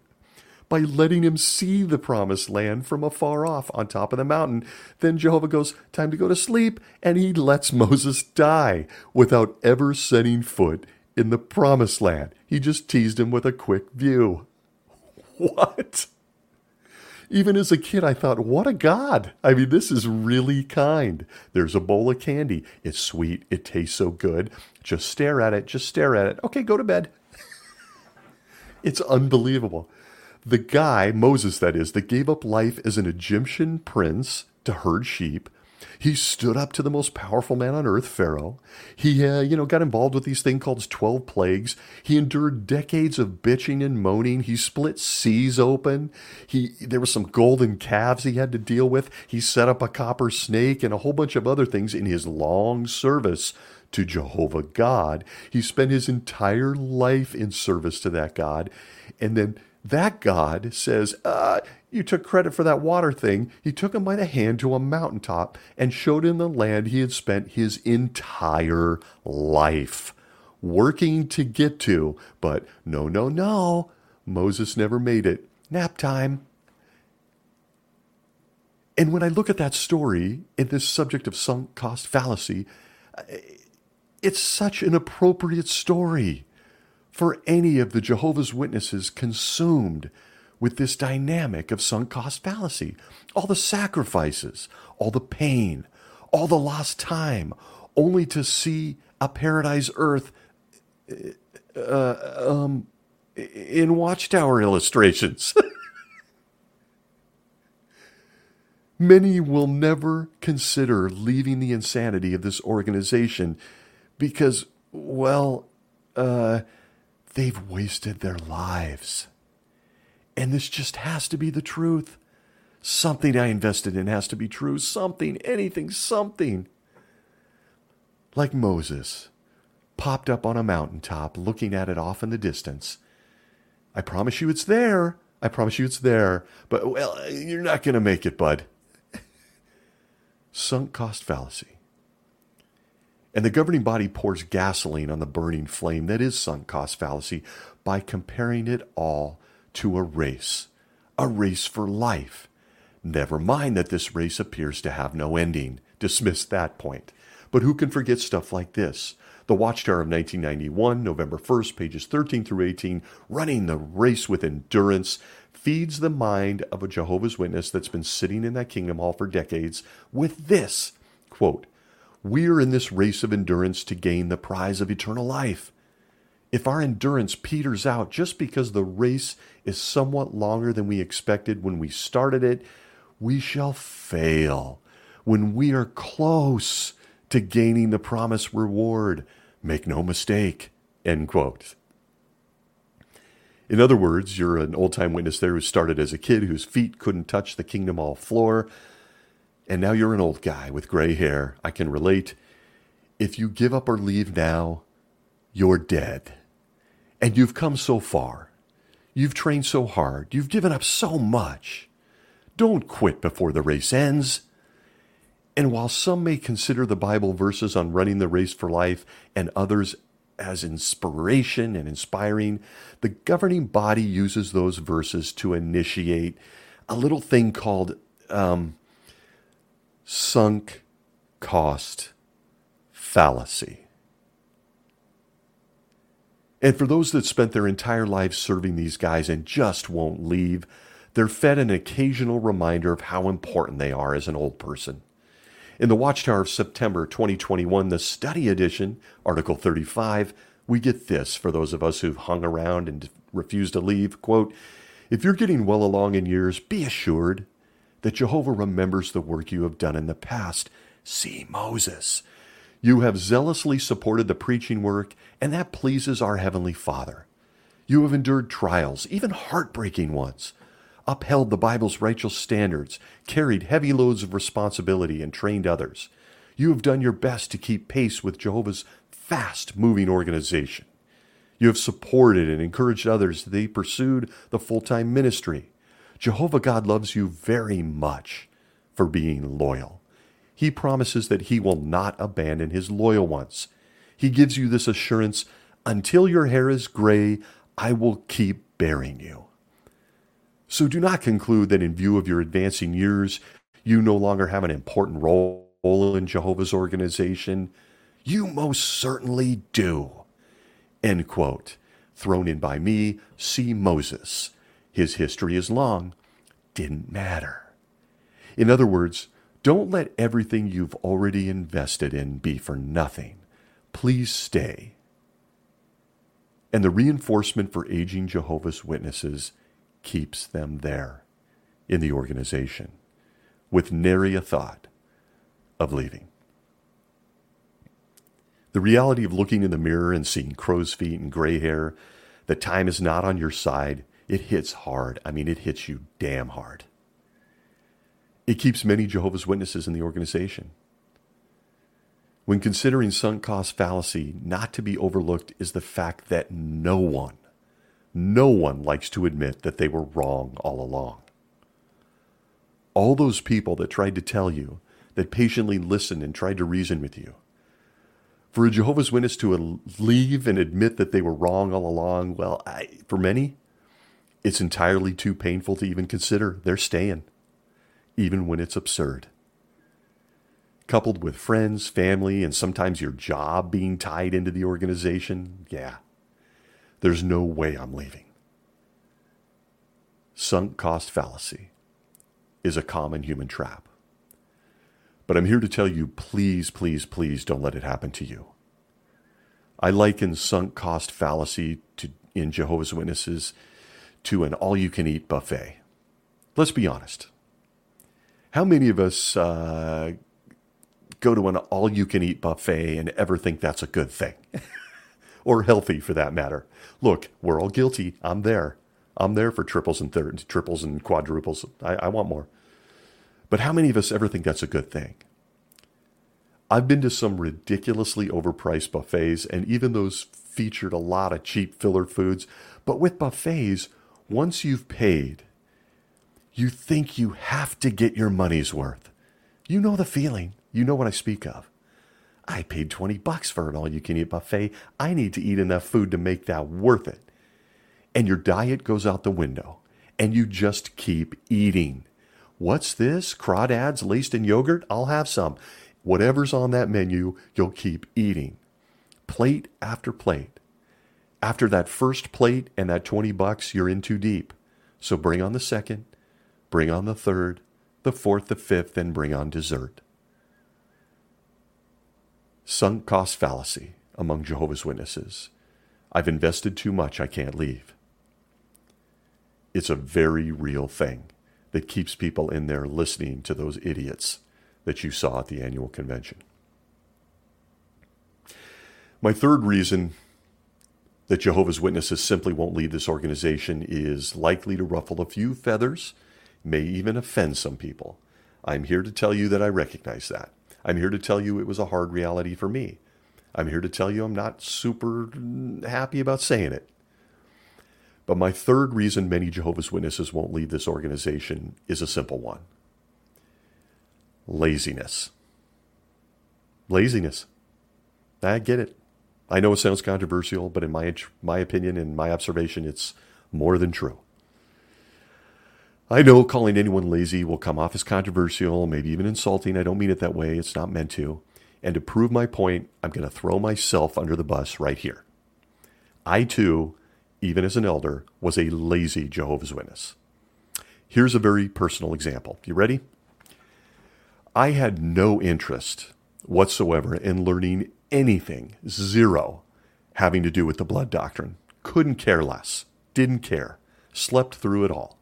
by letting him see the promised land from afar off on top of the mountain. Then Jehovah goes, Time to go to sleep, and he lets Moses die without ever setting foot in the promised land. He just teased him with a quick view. What? Even as a kid, I thought, what a God. I mean, this is really kind. There's a bowl of candy. It's sweet. It tastes so good. Just stare at it. Just stare at it. Okay, go to bed. it's unbelievable. The guy, Moses that is, that gave up life as an Egyptian prince to herd sheep, he stood up to the most powerful man on earth, Pharaoh. He, uh, you know, got involved with these thing called 12 plagues. He endured decades of bitching and moaning. He split seas open. He, there were some golden calves he had to deal with. He set up a copper snake and a whole bunch of other things in his long service to Jehovah God. He spent his entire life in service to that God. And then that God says, uh, You took credit for that water thing. He took him by the hand to a mountaintop and showed him the land he had spent his entire life working to get to. But no, no, no. Moses never made it. Nap time. And when I look at that story in this subject of sunk cost fallacy, it's such an appropriate story for any of the Jehovah's Witnesses consumed with this dynamic of sunk cost fallacy. All the sacrifices, all the pain, all the lost time, only to see a paradise earth uh, um, in Watchtower illustrations. Many will never consider leaving the insanity of this organization because, well, uh, They've wasted their lives. And this just has to be the truth. Something I invested in has to be true. Something, anything, something. Like Moses, popped up on a mountaintop, looking at it off in the distance. I promise you it's there. I promise you it's there. But, well, you're not going to make it, bud. Sunk cost fallacy. And the governing body pours gasoline on the burning flame that is sunk cost fallacy by comparing it all to a race, a race for life. Never mind that this race appears to have no ending. Dismiss that point. But who can forget stuff like this? The Watchtower of 1991, November 1st, pages 13 through 18, running the race with endurance, feeds the mind of a Jehovah's Witness that's been sitting in that kingdom hall for decades with this quote, we're in this race of endurance to gain the prize of eternal life. If our endurance peters out just because the race is somewhat longer than we expected when we started it, we shall fail when we are close to gaining the promised reward. Make no mistake. End quote. In other words, you're an old time witness there who started as a kid whose feet couldn't touch the Kingdom Hall floor, and now you're an old guy with gray hair. I can relate. If you give up or leave now, you're dead. And you've come so far. You've trained so hard. You've given up so much. Don't quit before the race ends. And while some may consider the Bible verses on running the race for life and others as inspiration and inspiring, the governing body uses those verses to initiate a little thing called um, sunk cost fallacy. And for those that spent their entire lives serving these guys and just won't leave, they're fed an occasional reminder of how important they are as an old person. In the Watchtower of September 2021, the study edition, Article 35, we get this for those of us who've hung around and refused to leave. Quote, if you're getting well along in years, be assured that Jehovah remembers the work you have done in the past. See Moses. You have zealously supported the preaching work, and that pleases our Heavenly Father. You have endured trials, even heartbreaking ones, upheld the Bible's righteous standards, carried heavy loads of responsibility, and trained others. You have done your best to keep pace with Jehovah's fast moving organization. You have supported and encouraged others as they pursued the full time ministry. Jehovah God loves you very much for being loyal. He promises that He will not abandon His loyal ones. He gives you this assurance until your hair is gray, I will keep bearing you. So do not conclude that in view of your advancing years, you no longer have an important role in Jehovah's organization. You most certainly do. End quote. Thrown in by me, see Moses. His history is long. Didn't matter. In other words, don't let everything you've already invested in be for nothing. Please stay. And the reinforcement for aging Jehovah's Witnesses keeps them there in the organization with nary a thought of leaving. The reality of looking in the mirror and seeing crow's feet and gray hair, that time is not on your side, it hits hard. I mean, it hits you damn hard. It keeps many Jehovah's Witnesses in the organization. When considering sunk cost fallacy, not to be overlooked is the fact that no one, no one likes to admit that they were wrong all along. All those people that tried to tell you, that patiently listened and tried to reason with you, for a Jehovah's Witness to leave and admit that they were wrong all along, well, I, for many, it's entirely too painful to even consider. They're staying, even when it's absurd. Coupled with friends, family, and sometimes your job being tied into the organization, yeah, there's no way I'm leaving. Sunk cost fallacy is a common human trap. But I'm here to tell you please, please, please don't let it happen to you. I liken sunk cost fallacy to, in Jehovah's Witnesses to an all you can eat buffet. Let's be honest. How many of us uh, go to an all you can eat buffet and ever think that's a good thing? or healthy for that matter? Look, we're all guilty. I'm there. I'm there for triples and thirds, triples and quadruples. I, I want more. But how many of us ever think that's a good thing? I've been to some ridiculously overpriced buffets, and even those featured a lot of cheap filler foods. But with buffets, once you've paid, you think you have to get your money's worth. You know the feeling. You know what I speak of. I paid 20 bucks for an all you can eat buffet. I need to eat enough food to make that worth it. And your diet goes out the window, and you just keep eating. What's this? Crawdads laced in yogurt? I'll have some. Whatever's on that menu, you'll keep eating. Plate after plate. After that first plate and that 20 bucks, you're in too deep. So bring on the second, bring on the third, the fourth, the fifth, and bring on dessert. Sunk cost fallacy among Jehovah's Witnesses. I've invested too much, I can't leave. It's a very real thing that keeps people in there listening to those idiots that you saw at the annual convention. My third reason that Jehovah's Witnesses simply won't leave this organization is likely to ruffle a few feathers, may even offend some people. I'm here to tell you that I recognize that. I'm here to tell you it was a hard reality for me. I'm here to tell you I'm not super happy about saying it. But my third reason many Jehovah's Witnesses won't leave this organization is a simple one laziness. Laziness. I get it. I know it sounds controversial, but in my, my opinion and my observation, it's more than true. I know calling anyone lazy will come off as controversial, maybe even insulting. I don't mean it that way. It's not meant to. And to prove my point, I'm going to throw myself under the bus right here. I too, even as an elder, was a lazy Jehovah's Witness. Here's a very personal example. You ready? I had no interest whatsoever in learning anything, zero, having to do with the blood doctrine. Couldn't care less. Didn't care. Slept through it all.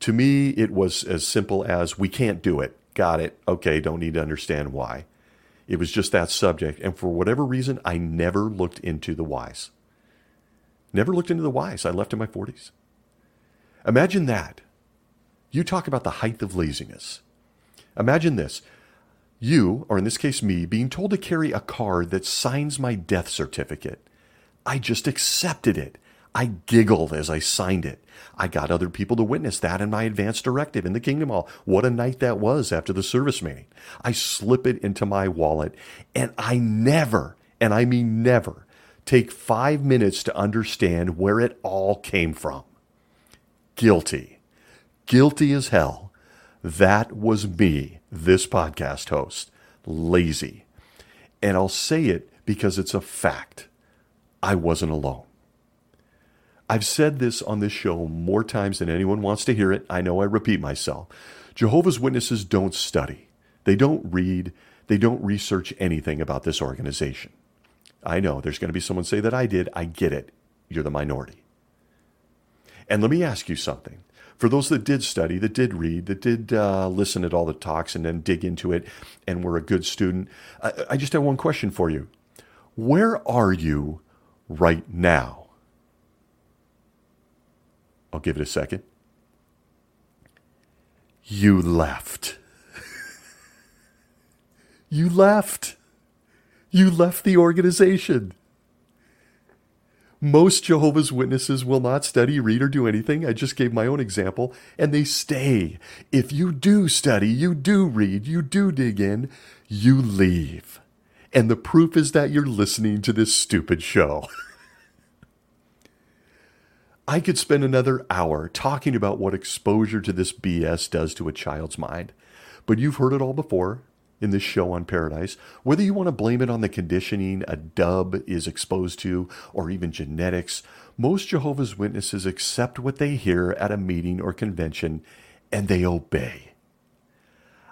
To me, it was as simple as we can't do it. Got it. Okay, don't need to understand why. It was just that subject. And for whatever reason, I never looked into the whys. Never looked into the whys. I left in my 40s. Imagine that. You talk about the height of laziness. Imagine this you, or in this case me, being told to carry a card that signs my death certificate. I just accepted it. I giggled as I signed it. I got other people to witness that in my advance directive in the Kingdom Hall. What a night that was after the service meeting. I slip it into my wallet and I never, and I mean never, take five minutes to understand where it all came from. Guilty. Guilty as hell. That was me, this podcast host. Lazy. And I'll say it because it's a fact. I wasn't alone. I've said this on this show more times than anyone wants to hear it. I know I repeat myself. Jehovah's Witnesses don't study, they don't read, they don't research anything about this organization. I know there's going to be someone say that I did. I get it. You're the minority. And let me ask you something. For those that did study, that did read, that did uh, listen at all the talks and then dig into it and were a good student, I, I just have one question for you. Where are you right now? I'll give it a second. You left. you left. You left the organization. Most Jehovah's Witnesses will not study, read, or do anything. I just gave my own example, and they stay. If you do study, you do read, you do dig in, you leave. And the proof is that you're listening to this stupid show. I could spend another hour talking about what exposure to this BS does to a child's mind. But you've heard it all before in this show on Paradise. Whether you want to blame it on the conditioning a dub is exposed to or even genetics, most Jehovah's Witnesses accept what they hear at a meeting or convention and they obey.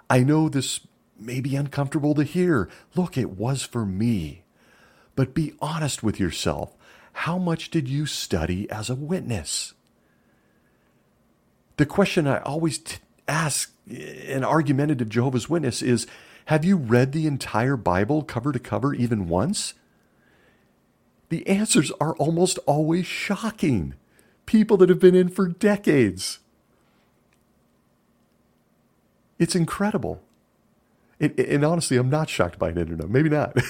I know this may be uncomfortable to hear. Look, it was for me. But be honest with yourself. How much did you study as a witness? The question I always t- ask eh, an argumentative Jehovah's Witness is Have you read the entire Bible cover to cover even once? The answers are almost always shocking. People that have been in for decades. It's incredible. It, and honestly, I'm not shocked by it. Maybe not.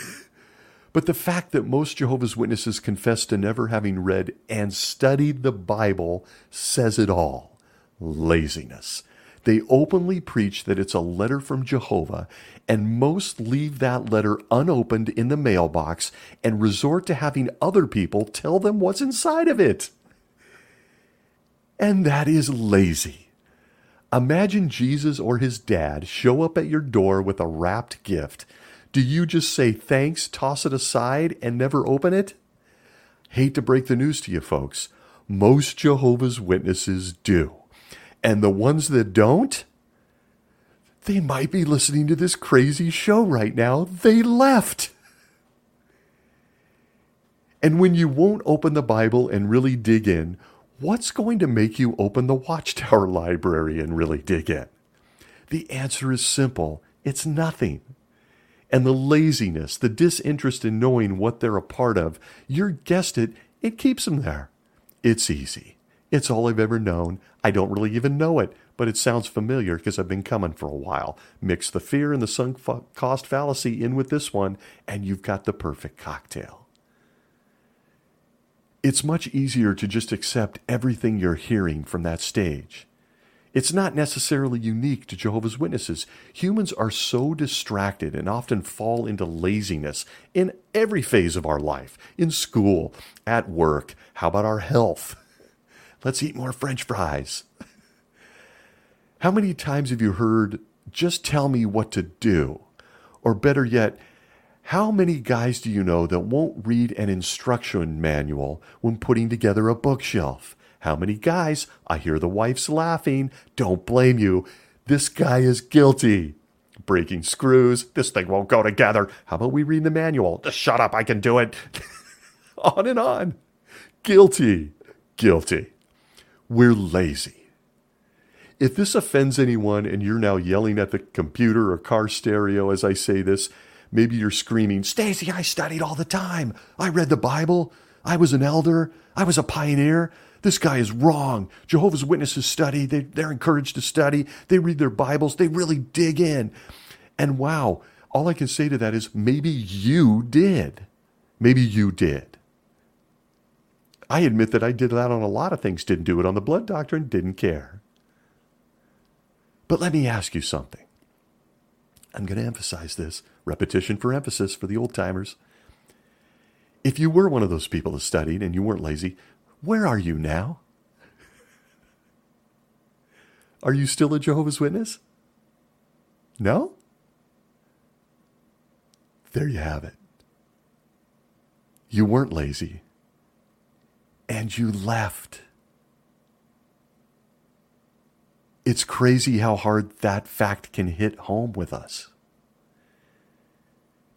But the fact that most Jehovah's Witnesses confess to never having read and studied the Bible says it all laziness. They openly preach that it's a letter from Jehovah, and most leave that letter unopened in the mailbox and resort to having other people tell them what's inside of it. And that is lazy. Imagine Jesus or his dad show up at your door with a wrapped gift do you just say thanks, toss it aside, and never open it? Hate to break the news to you folks. Most Jehovah's Witnesses do. And the ones that don't, they might be listening to this crazy show right now. They left. And when you won't open the Bible and really dig in, what's going to make you open the Watchtower Library and really dig in? The answer is simple it's nothing and the laziness, the disinterest in knowing what they're a part of, you guessed it, it keeps them there. It's easy. It's all I've ever known. I don't really even know it, but it sounds familiar because I've been coming for a while. Mix the fear and the sunk cost fallacy in with this one, and you've got the perfect cocktail. It's much easier to just accept everything you're hearing from that stage. It's not necessarily unique to Jehovah's Witnesses. Humans are so distracted and often fall into laziness in every phase of our life in school, at work. How about our health? Let's eat more French fries. How many times have you heard, just tell me what to do? Or better yet, how many guys do you know that won't read an instruction manual when putting together a bookshelf? How many guys? I hear the wives laughing. Don't blame you. This guy is guilty. Breaking screws. This thing won't go together. How about we read the manual? Just shut up. I can do it. on and on. Guilty. Guilty. We're lazy. If this offends anyone and you're now yelling at the computer or car stereo as I say this, maybe you're screaming, Stacy, I studied all the time. I read the Bible. I was an elder. I was a pioneer. This guy is wrong. Jehovah's Witnesses study. They, they're encouraged to study. They read their Bibles. They really dig in. And wow, all I can say to that is maybe you did. Maybe you did. I admit that I did that on a lot of things, didn't do it on the blood doctrine, didn't care. But let me ask you something. I'm going to emphasize this repetition for emphasis for the old timers. If you were one of those people that studied and you weren't lazy, where are you now? Are you still a Jehovah's Witness? No? There you have it. You weren't lazy. And you left. It's crazy how hard that fact can hit home with us.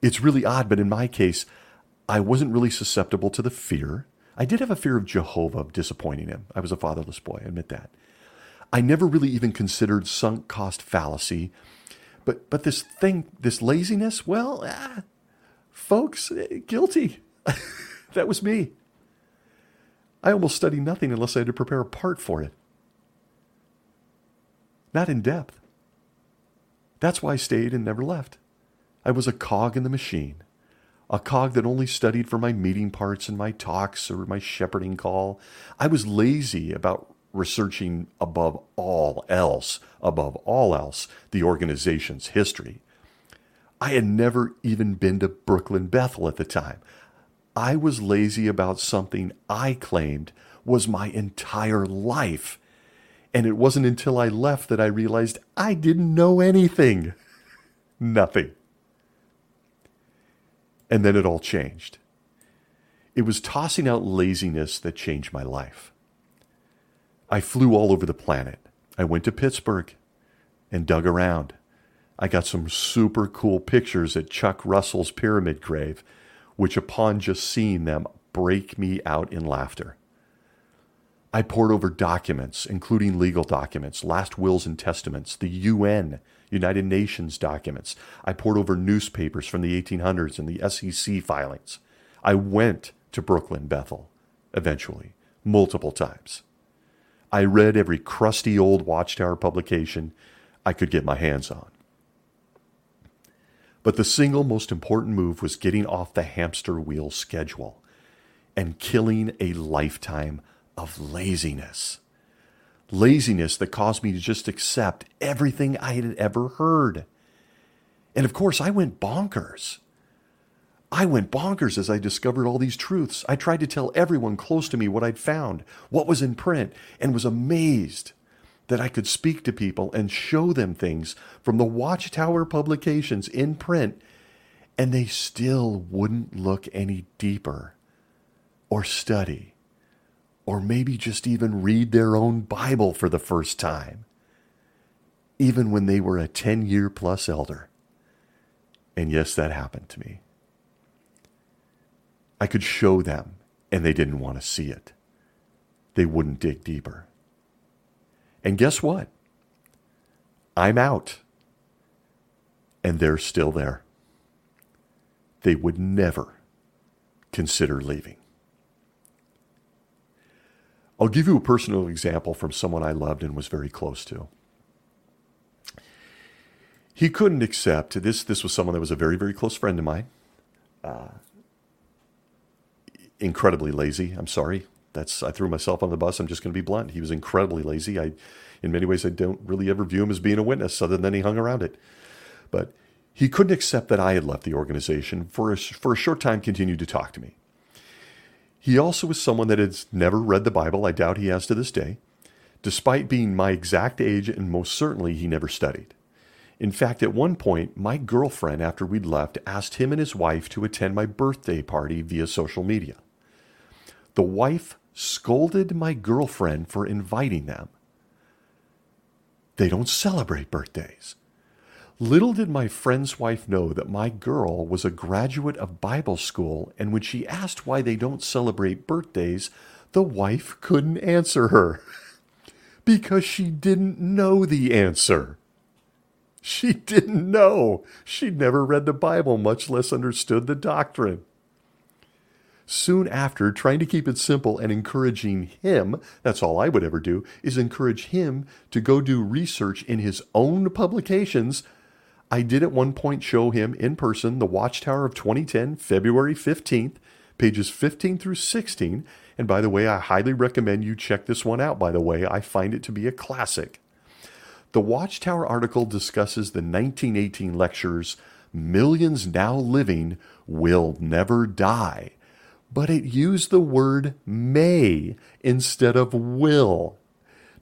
It's really odd, but in my case, I wasn't really susceptible to the fear I did have a fear of Jehovah disappointing him. I was a fatherless boy, I admit that. I never really even considered sunk cost fallacy. But but this thing, this laziness, well, ah, folks, eh, guilty. that was me. I almost studied nothing unless I had to prepare a part for it. Not in depth. That's why I stayed and never left. I was a cog in the machine a cog that only studied for my meeting parts and my talks or my shepherding call. I was lazy about researching above all else, above all else, the organization's history. I had never even been to Brooklyn Bethel at the time. I was lazy about something I claimed was my entire life. And it wasn't until I left that I realized I didn't know anything. Nothing. And then it all changed. It was tossing out laziness that changed my life. I flew all over the planet. I went to Pittsburgh and dug around. I got some super cool pictures at Chuck Russell's pyramid grave, which upon just seeing them break me out in laughter. I pored over documents, including legal documents, last wills and testaments, the UN, United Nations documents. I pored over newspapers from the 1800s and the SEC filings. I went to Brooklyn Bethel, eventually, multiple times. I read every crusty old Watchtower publication I could get my hands on. But the single most important move was getting off the hamster wheel schedule and killing a lifetime of laziness. Laziness that caused me to just accept everything I had ever heard. And of course, I went bonkers. I went bonkers as I discovered all these truths. I tried to tell everyone close to me what I'd found, what was in print, and was amazed that I could speak to people and show them things from the Watchtower publications in print, and they still wouldn't look any deeper or study or maybe just even read their own Bible for the first time, even when they were a 10 year plus elder. And yes, that happened to me. I could show them, and they didn't want to see it. They wouldn't dig deeper. And guess what? I'm out. And they're still there. They would never consider leaving. I'll give you a personal example from someone I loved and was very close to. He couldn't accept this. This was someone that was a very, very close friend of mine. Uh, incredibly lazy. I'm sorry. That's I threw myself on the bus. I'm just going to be blunt. He was incredibly lazy. I, in many ways, I don't really ever view him as being a witness, other than he hung around it. But he couldn't accept that I had left the organization. For a, for a short time, continued to talk to me. He also was someone that has never read the Bible. I doubt he has to this day. Despite being my exact age, and most certainly he never studied. In fact, at one point, my girlfriend, after we'd left, asked him and his wife to attend my birthday party via social media. The wife scolded my girlfriend for inviting them. They don't celebrate birthdays. Little did my friend's wife know that my girl was a graduate of Bible school, and when she asked why they don't celebrate birthdays, the wife couldn't answer her because she didn't know the answer. She didn't know. She'd never read the Bible, much less understood the doctrine. Soon after, trying to keep it simple and encouraging him, that's all I would ever do, is encourage him to go do research in his own publications. I did at one point show him in person the Watchtower of 2010, February 15th, pages 15 through 16. And by the way, I highly recommend you check this one out, by the way. I find it to be a classic. The Watchtower article discusses the 1918 lectures Millions Now Living Will Never Die, but it used the word may instead of will.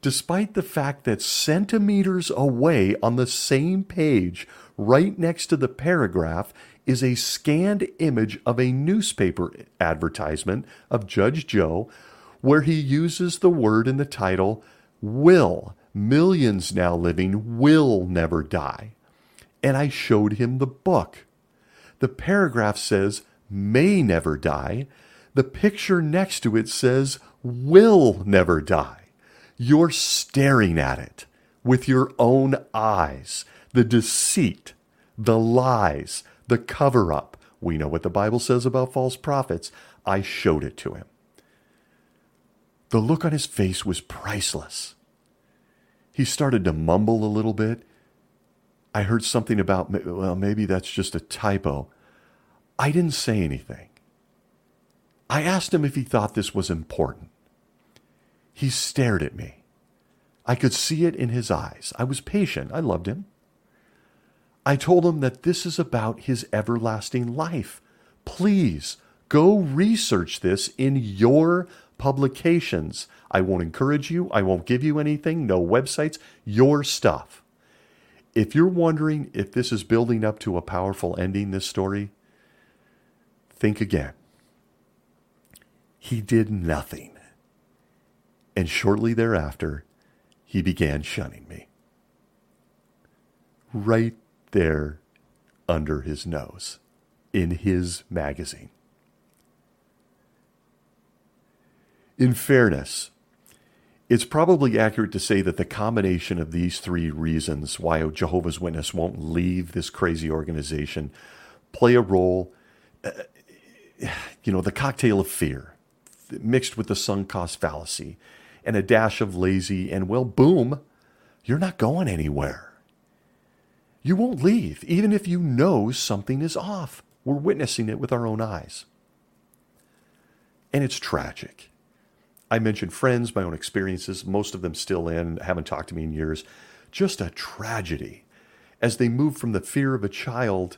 Despite the fact that centimeters away on the same page, right next to the paragraph, is a scanned image of a newspaper advertisement of Judge Joe, where he uses the word in the title will millions now living will never die. And I showed him the book. The paragraph says may never die. The picture next to it says will never die. You're staring at it with your own eyes. The deceit, the lies, the cover up. We know what the Bible says about false prophets. I showed it to him. The look on his face was priceless. He started to mumble a little bit. I heard something about, well, maybe that's just a typo. I didn't say anything. I asked him if he thought this was important. He stared at me. I could see it in his eyes. I was patient. I loved him. I told him that this is about his everlasting life. Please go research this in your publications. I won't encourage you. I won't give you anything. No websites. Your stuff. If you're wondering if this is building up to a powerful ending, this story, think again. He did nothing. And shortly thereafter, he began shunning me. Right there under his nose in his magazine. In fairness, it's probably accurate to say that the combination of these three reasons why a Jehovah's Witness won't leave this crazy organization play a role. You know, the cocktail of fear mixed with the sunk cost fallacy and a dash of lazy, and well, boom, you're not going anywhere. You won't leave, even if you know something is off. We're witnessing it with our own eyes. And it's tragic. I mentioned friends, my own experiences, most of them still in, haven't talked to me in years. Just a tragedy as they move from the fear of a child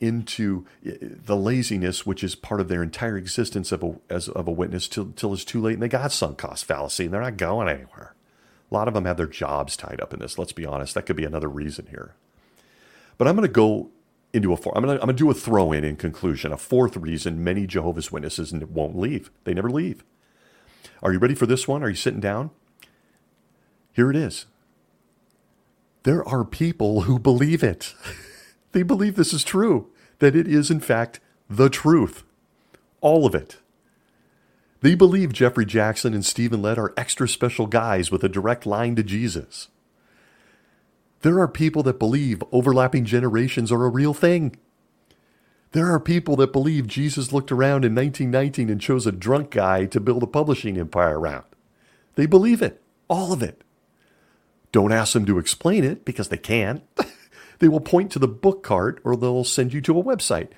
into uh, the laziness, which is part of their entire existence of a, as, of a witness till, till it's too late and they got sunk cost fallacy and they're not going anywhere. A lot of them have their jobs tied up in this. Let's be honest. That could be another reason here. But I'm going to go into a four. I'm going to do a throw in in conclusion. A fourth reason many Jehovah's Witnesses won't leave. They never leave. Are you ready for this one? Are you sitting down? Here it is. There are people who believe it. they believe this is true, that it is, in fact, the truth. All of it. They believe Geoffrey Jackson and Stephen Lett are extra special guys with a direct line to Jesus. There are people that believe overlapping generations are a real thing. There are people that believe Jesus looked around in 1919 and chose a drunk guy to build a publishing empire around. They believe it, all of it. Don't ask them to explain it because they can't. they will point to the book cart or they'll send you to a website,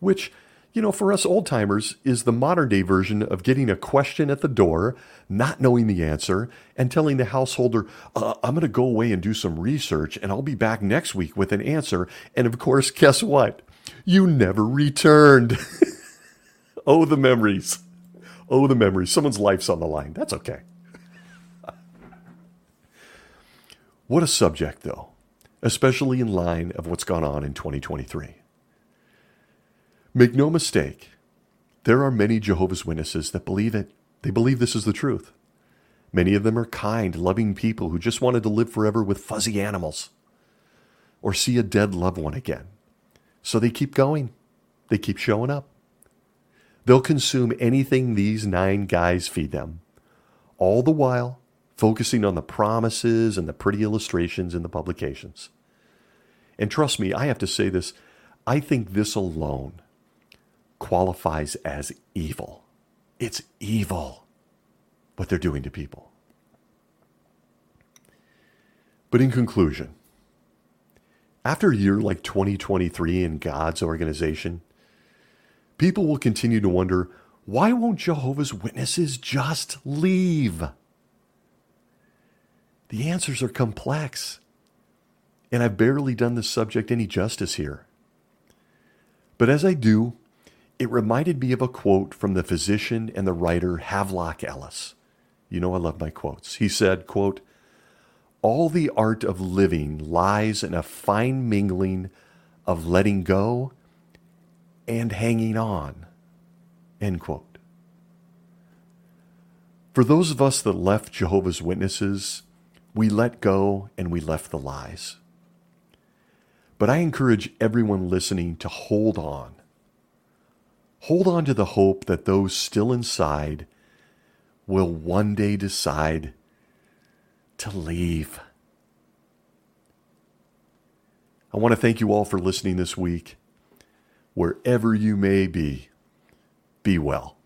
which, you know, for us old timers is the modern day version of getting a question at the door, not knowing the answer, and telling the householder, uh, I'm going to go away and do some research and I'll be back next week with an answer. And of course, guess what? You never returned. oh, the memories. Oh, the memories. Someone's life's on the line. That's okay. what a subject, though, especially in line of what's gone on in 2023. Make no mistake, there are many Jehovah's Witnesses that believe it. They believe this is the truth. Many of them are kind, loving people who just wanted to live forever with fuzzy animals or see a dead loved one again. So they keep going. They keep showing up. They'll consume anything these nine guys feed them, all the while focusing on the promises and the pretty illustrations in the publications. And trust me, I have to say this I think this alone qualifies as evil. It's evil what they're doing to people. But in conclusion, after a year like 2023 in God's organization, people will continue to wonder why won't Jehovah's Witnesses just leave? The answers are complex, and I've barely done the subject any justice here. But as I do, it reminded me of a quote from the physician and the writer Havelock Ellis. You know I love my quotes. He said, quote, All the art of living lies in a fine mingling of letting go and hanging on. End quote. For those of us that left Jehovah's Witnesses, we let go and we left the lies. But I encourage everyone listening to hold on. Hold on to the hope that those still inside will one day decide to leave. I want to thank you all for listening this week wherever you may be, be well.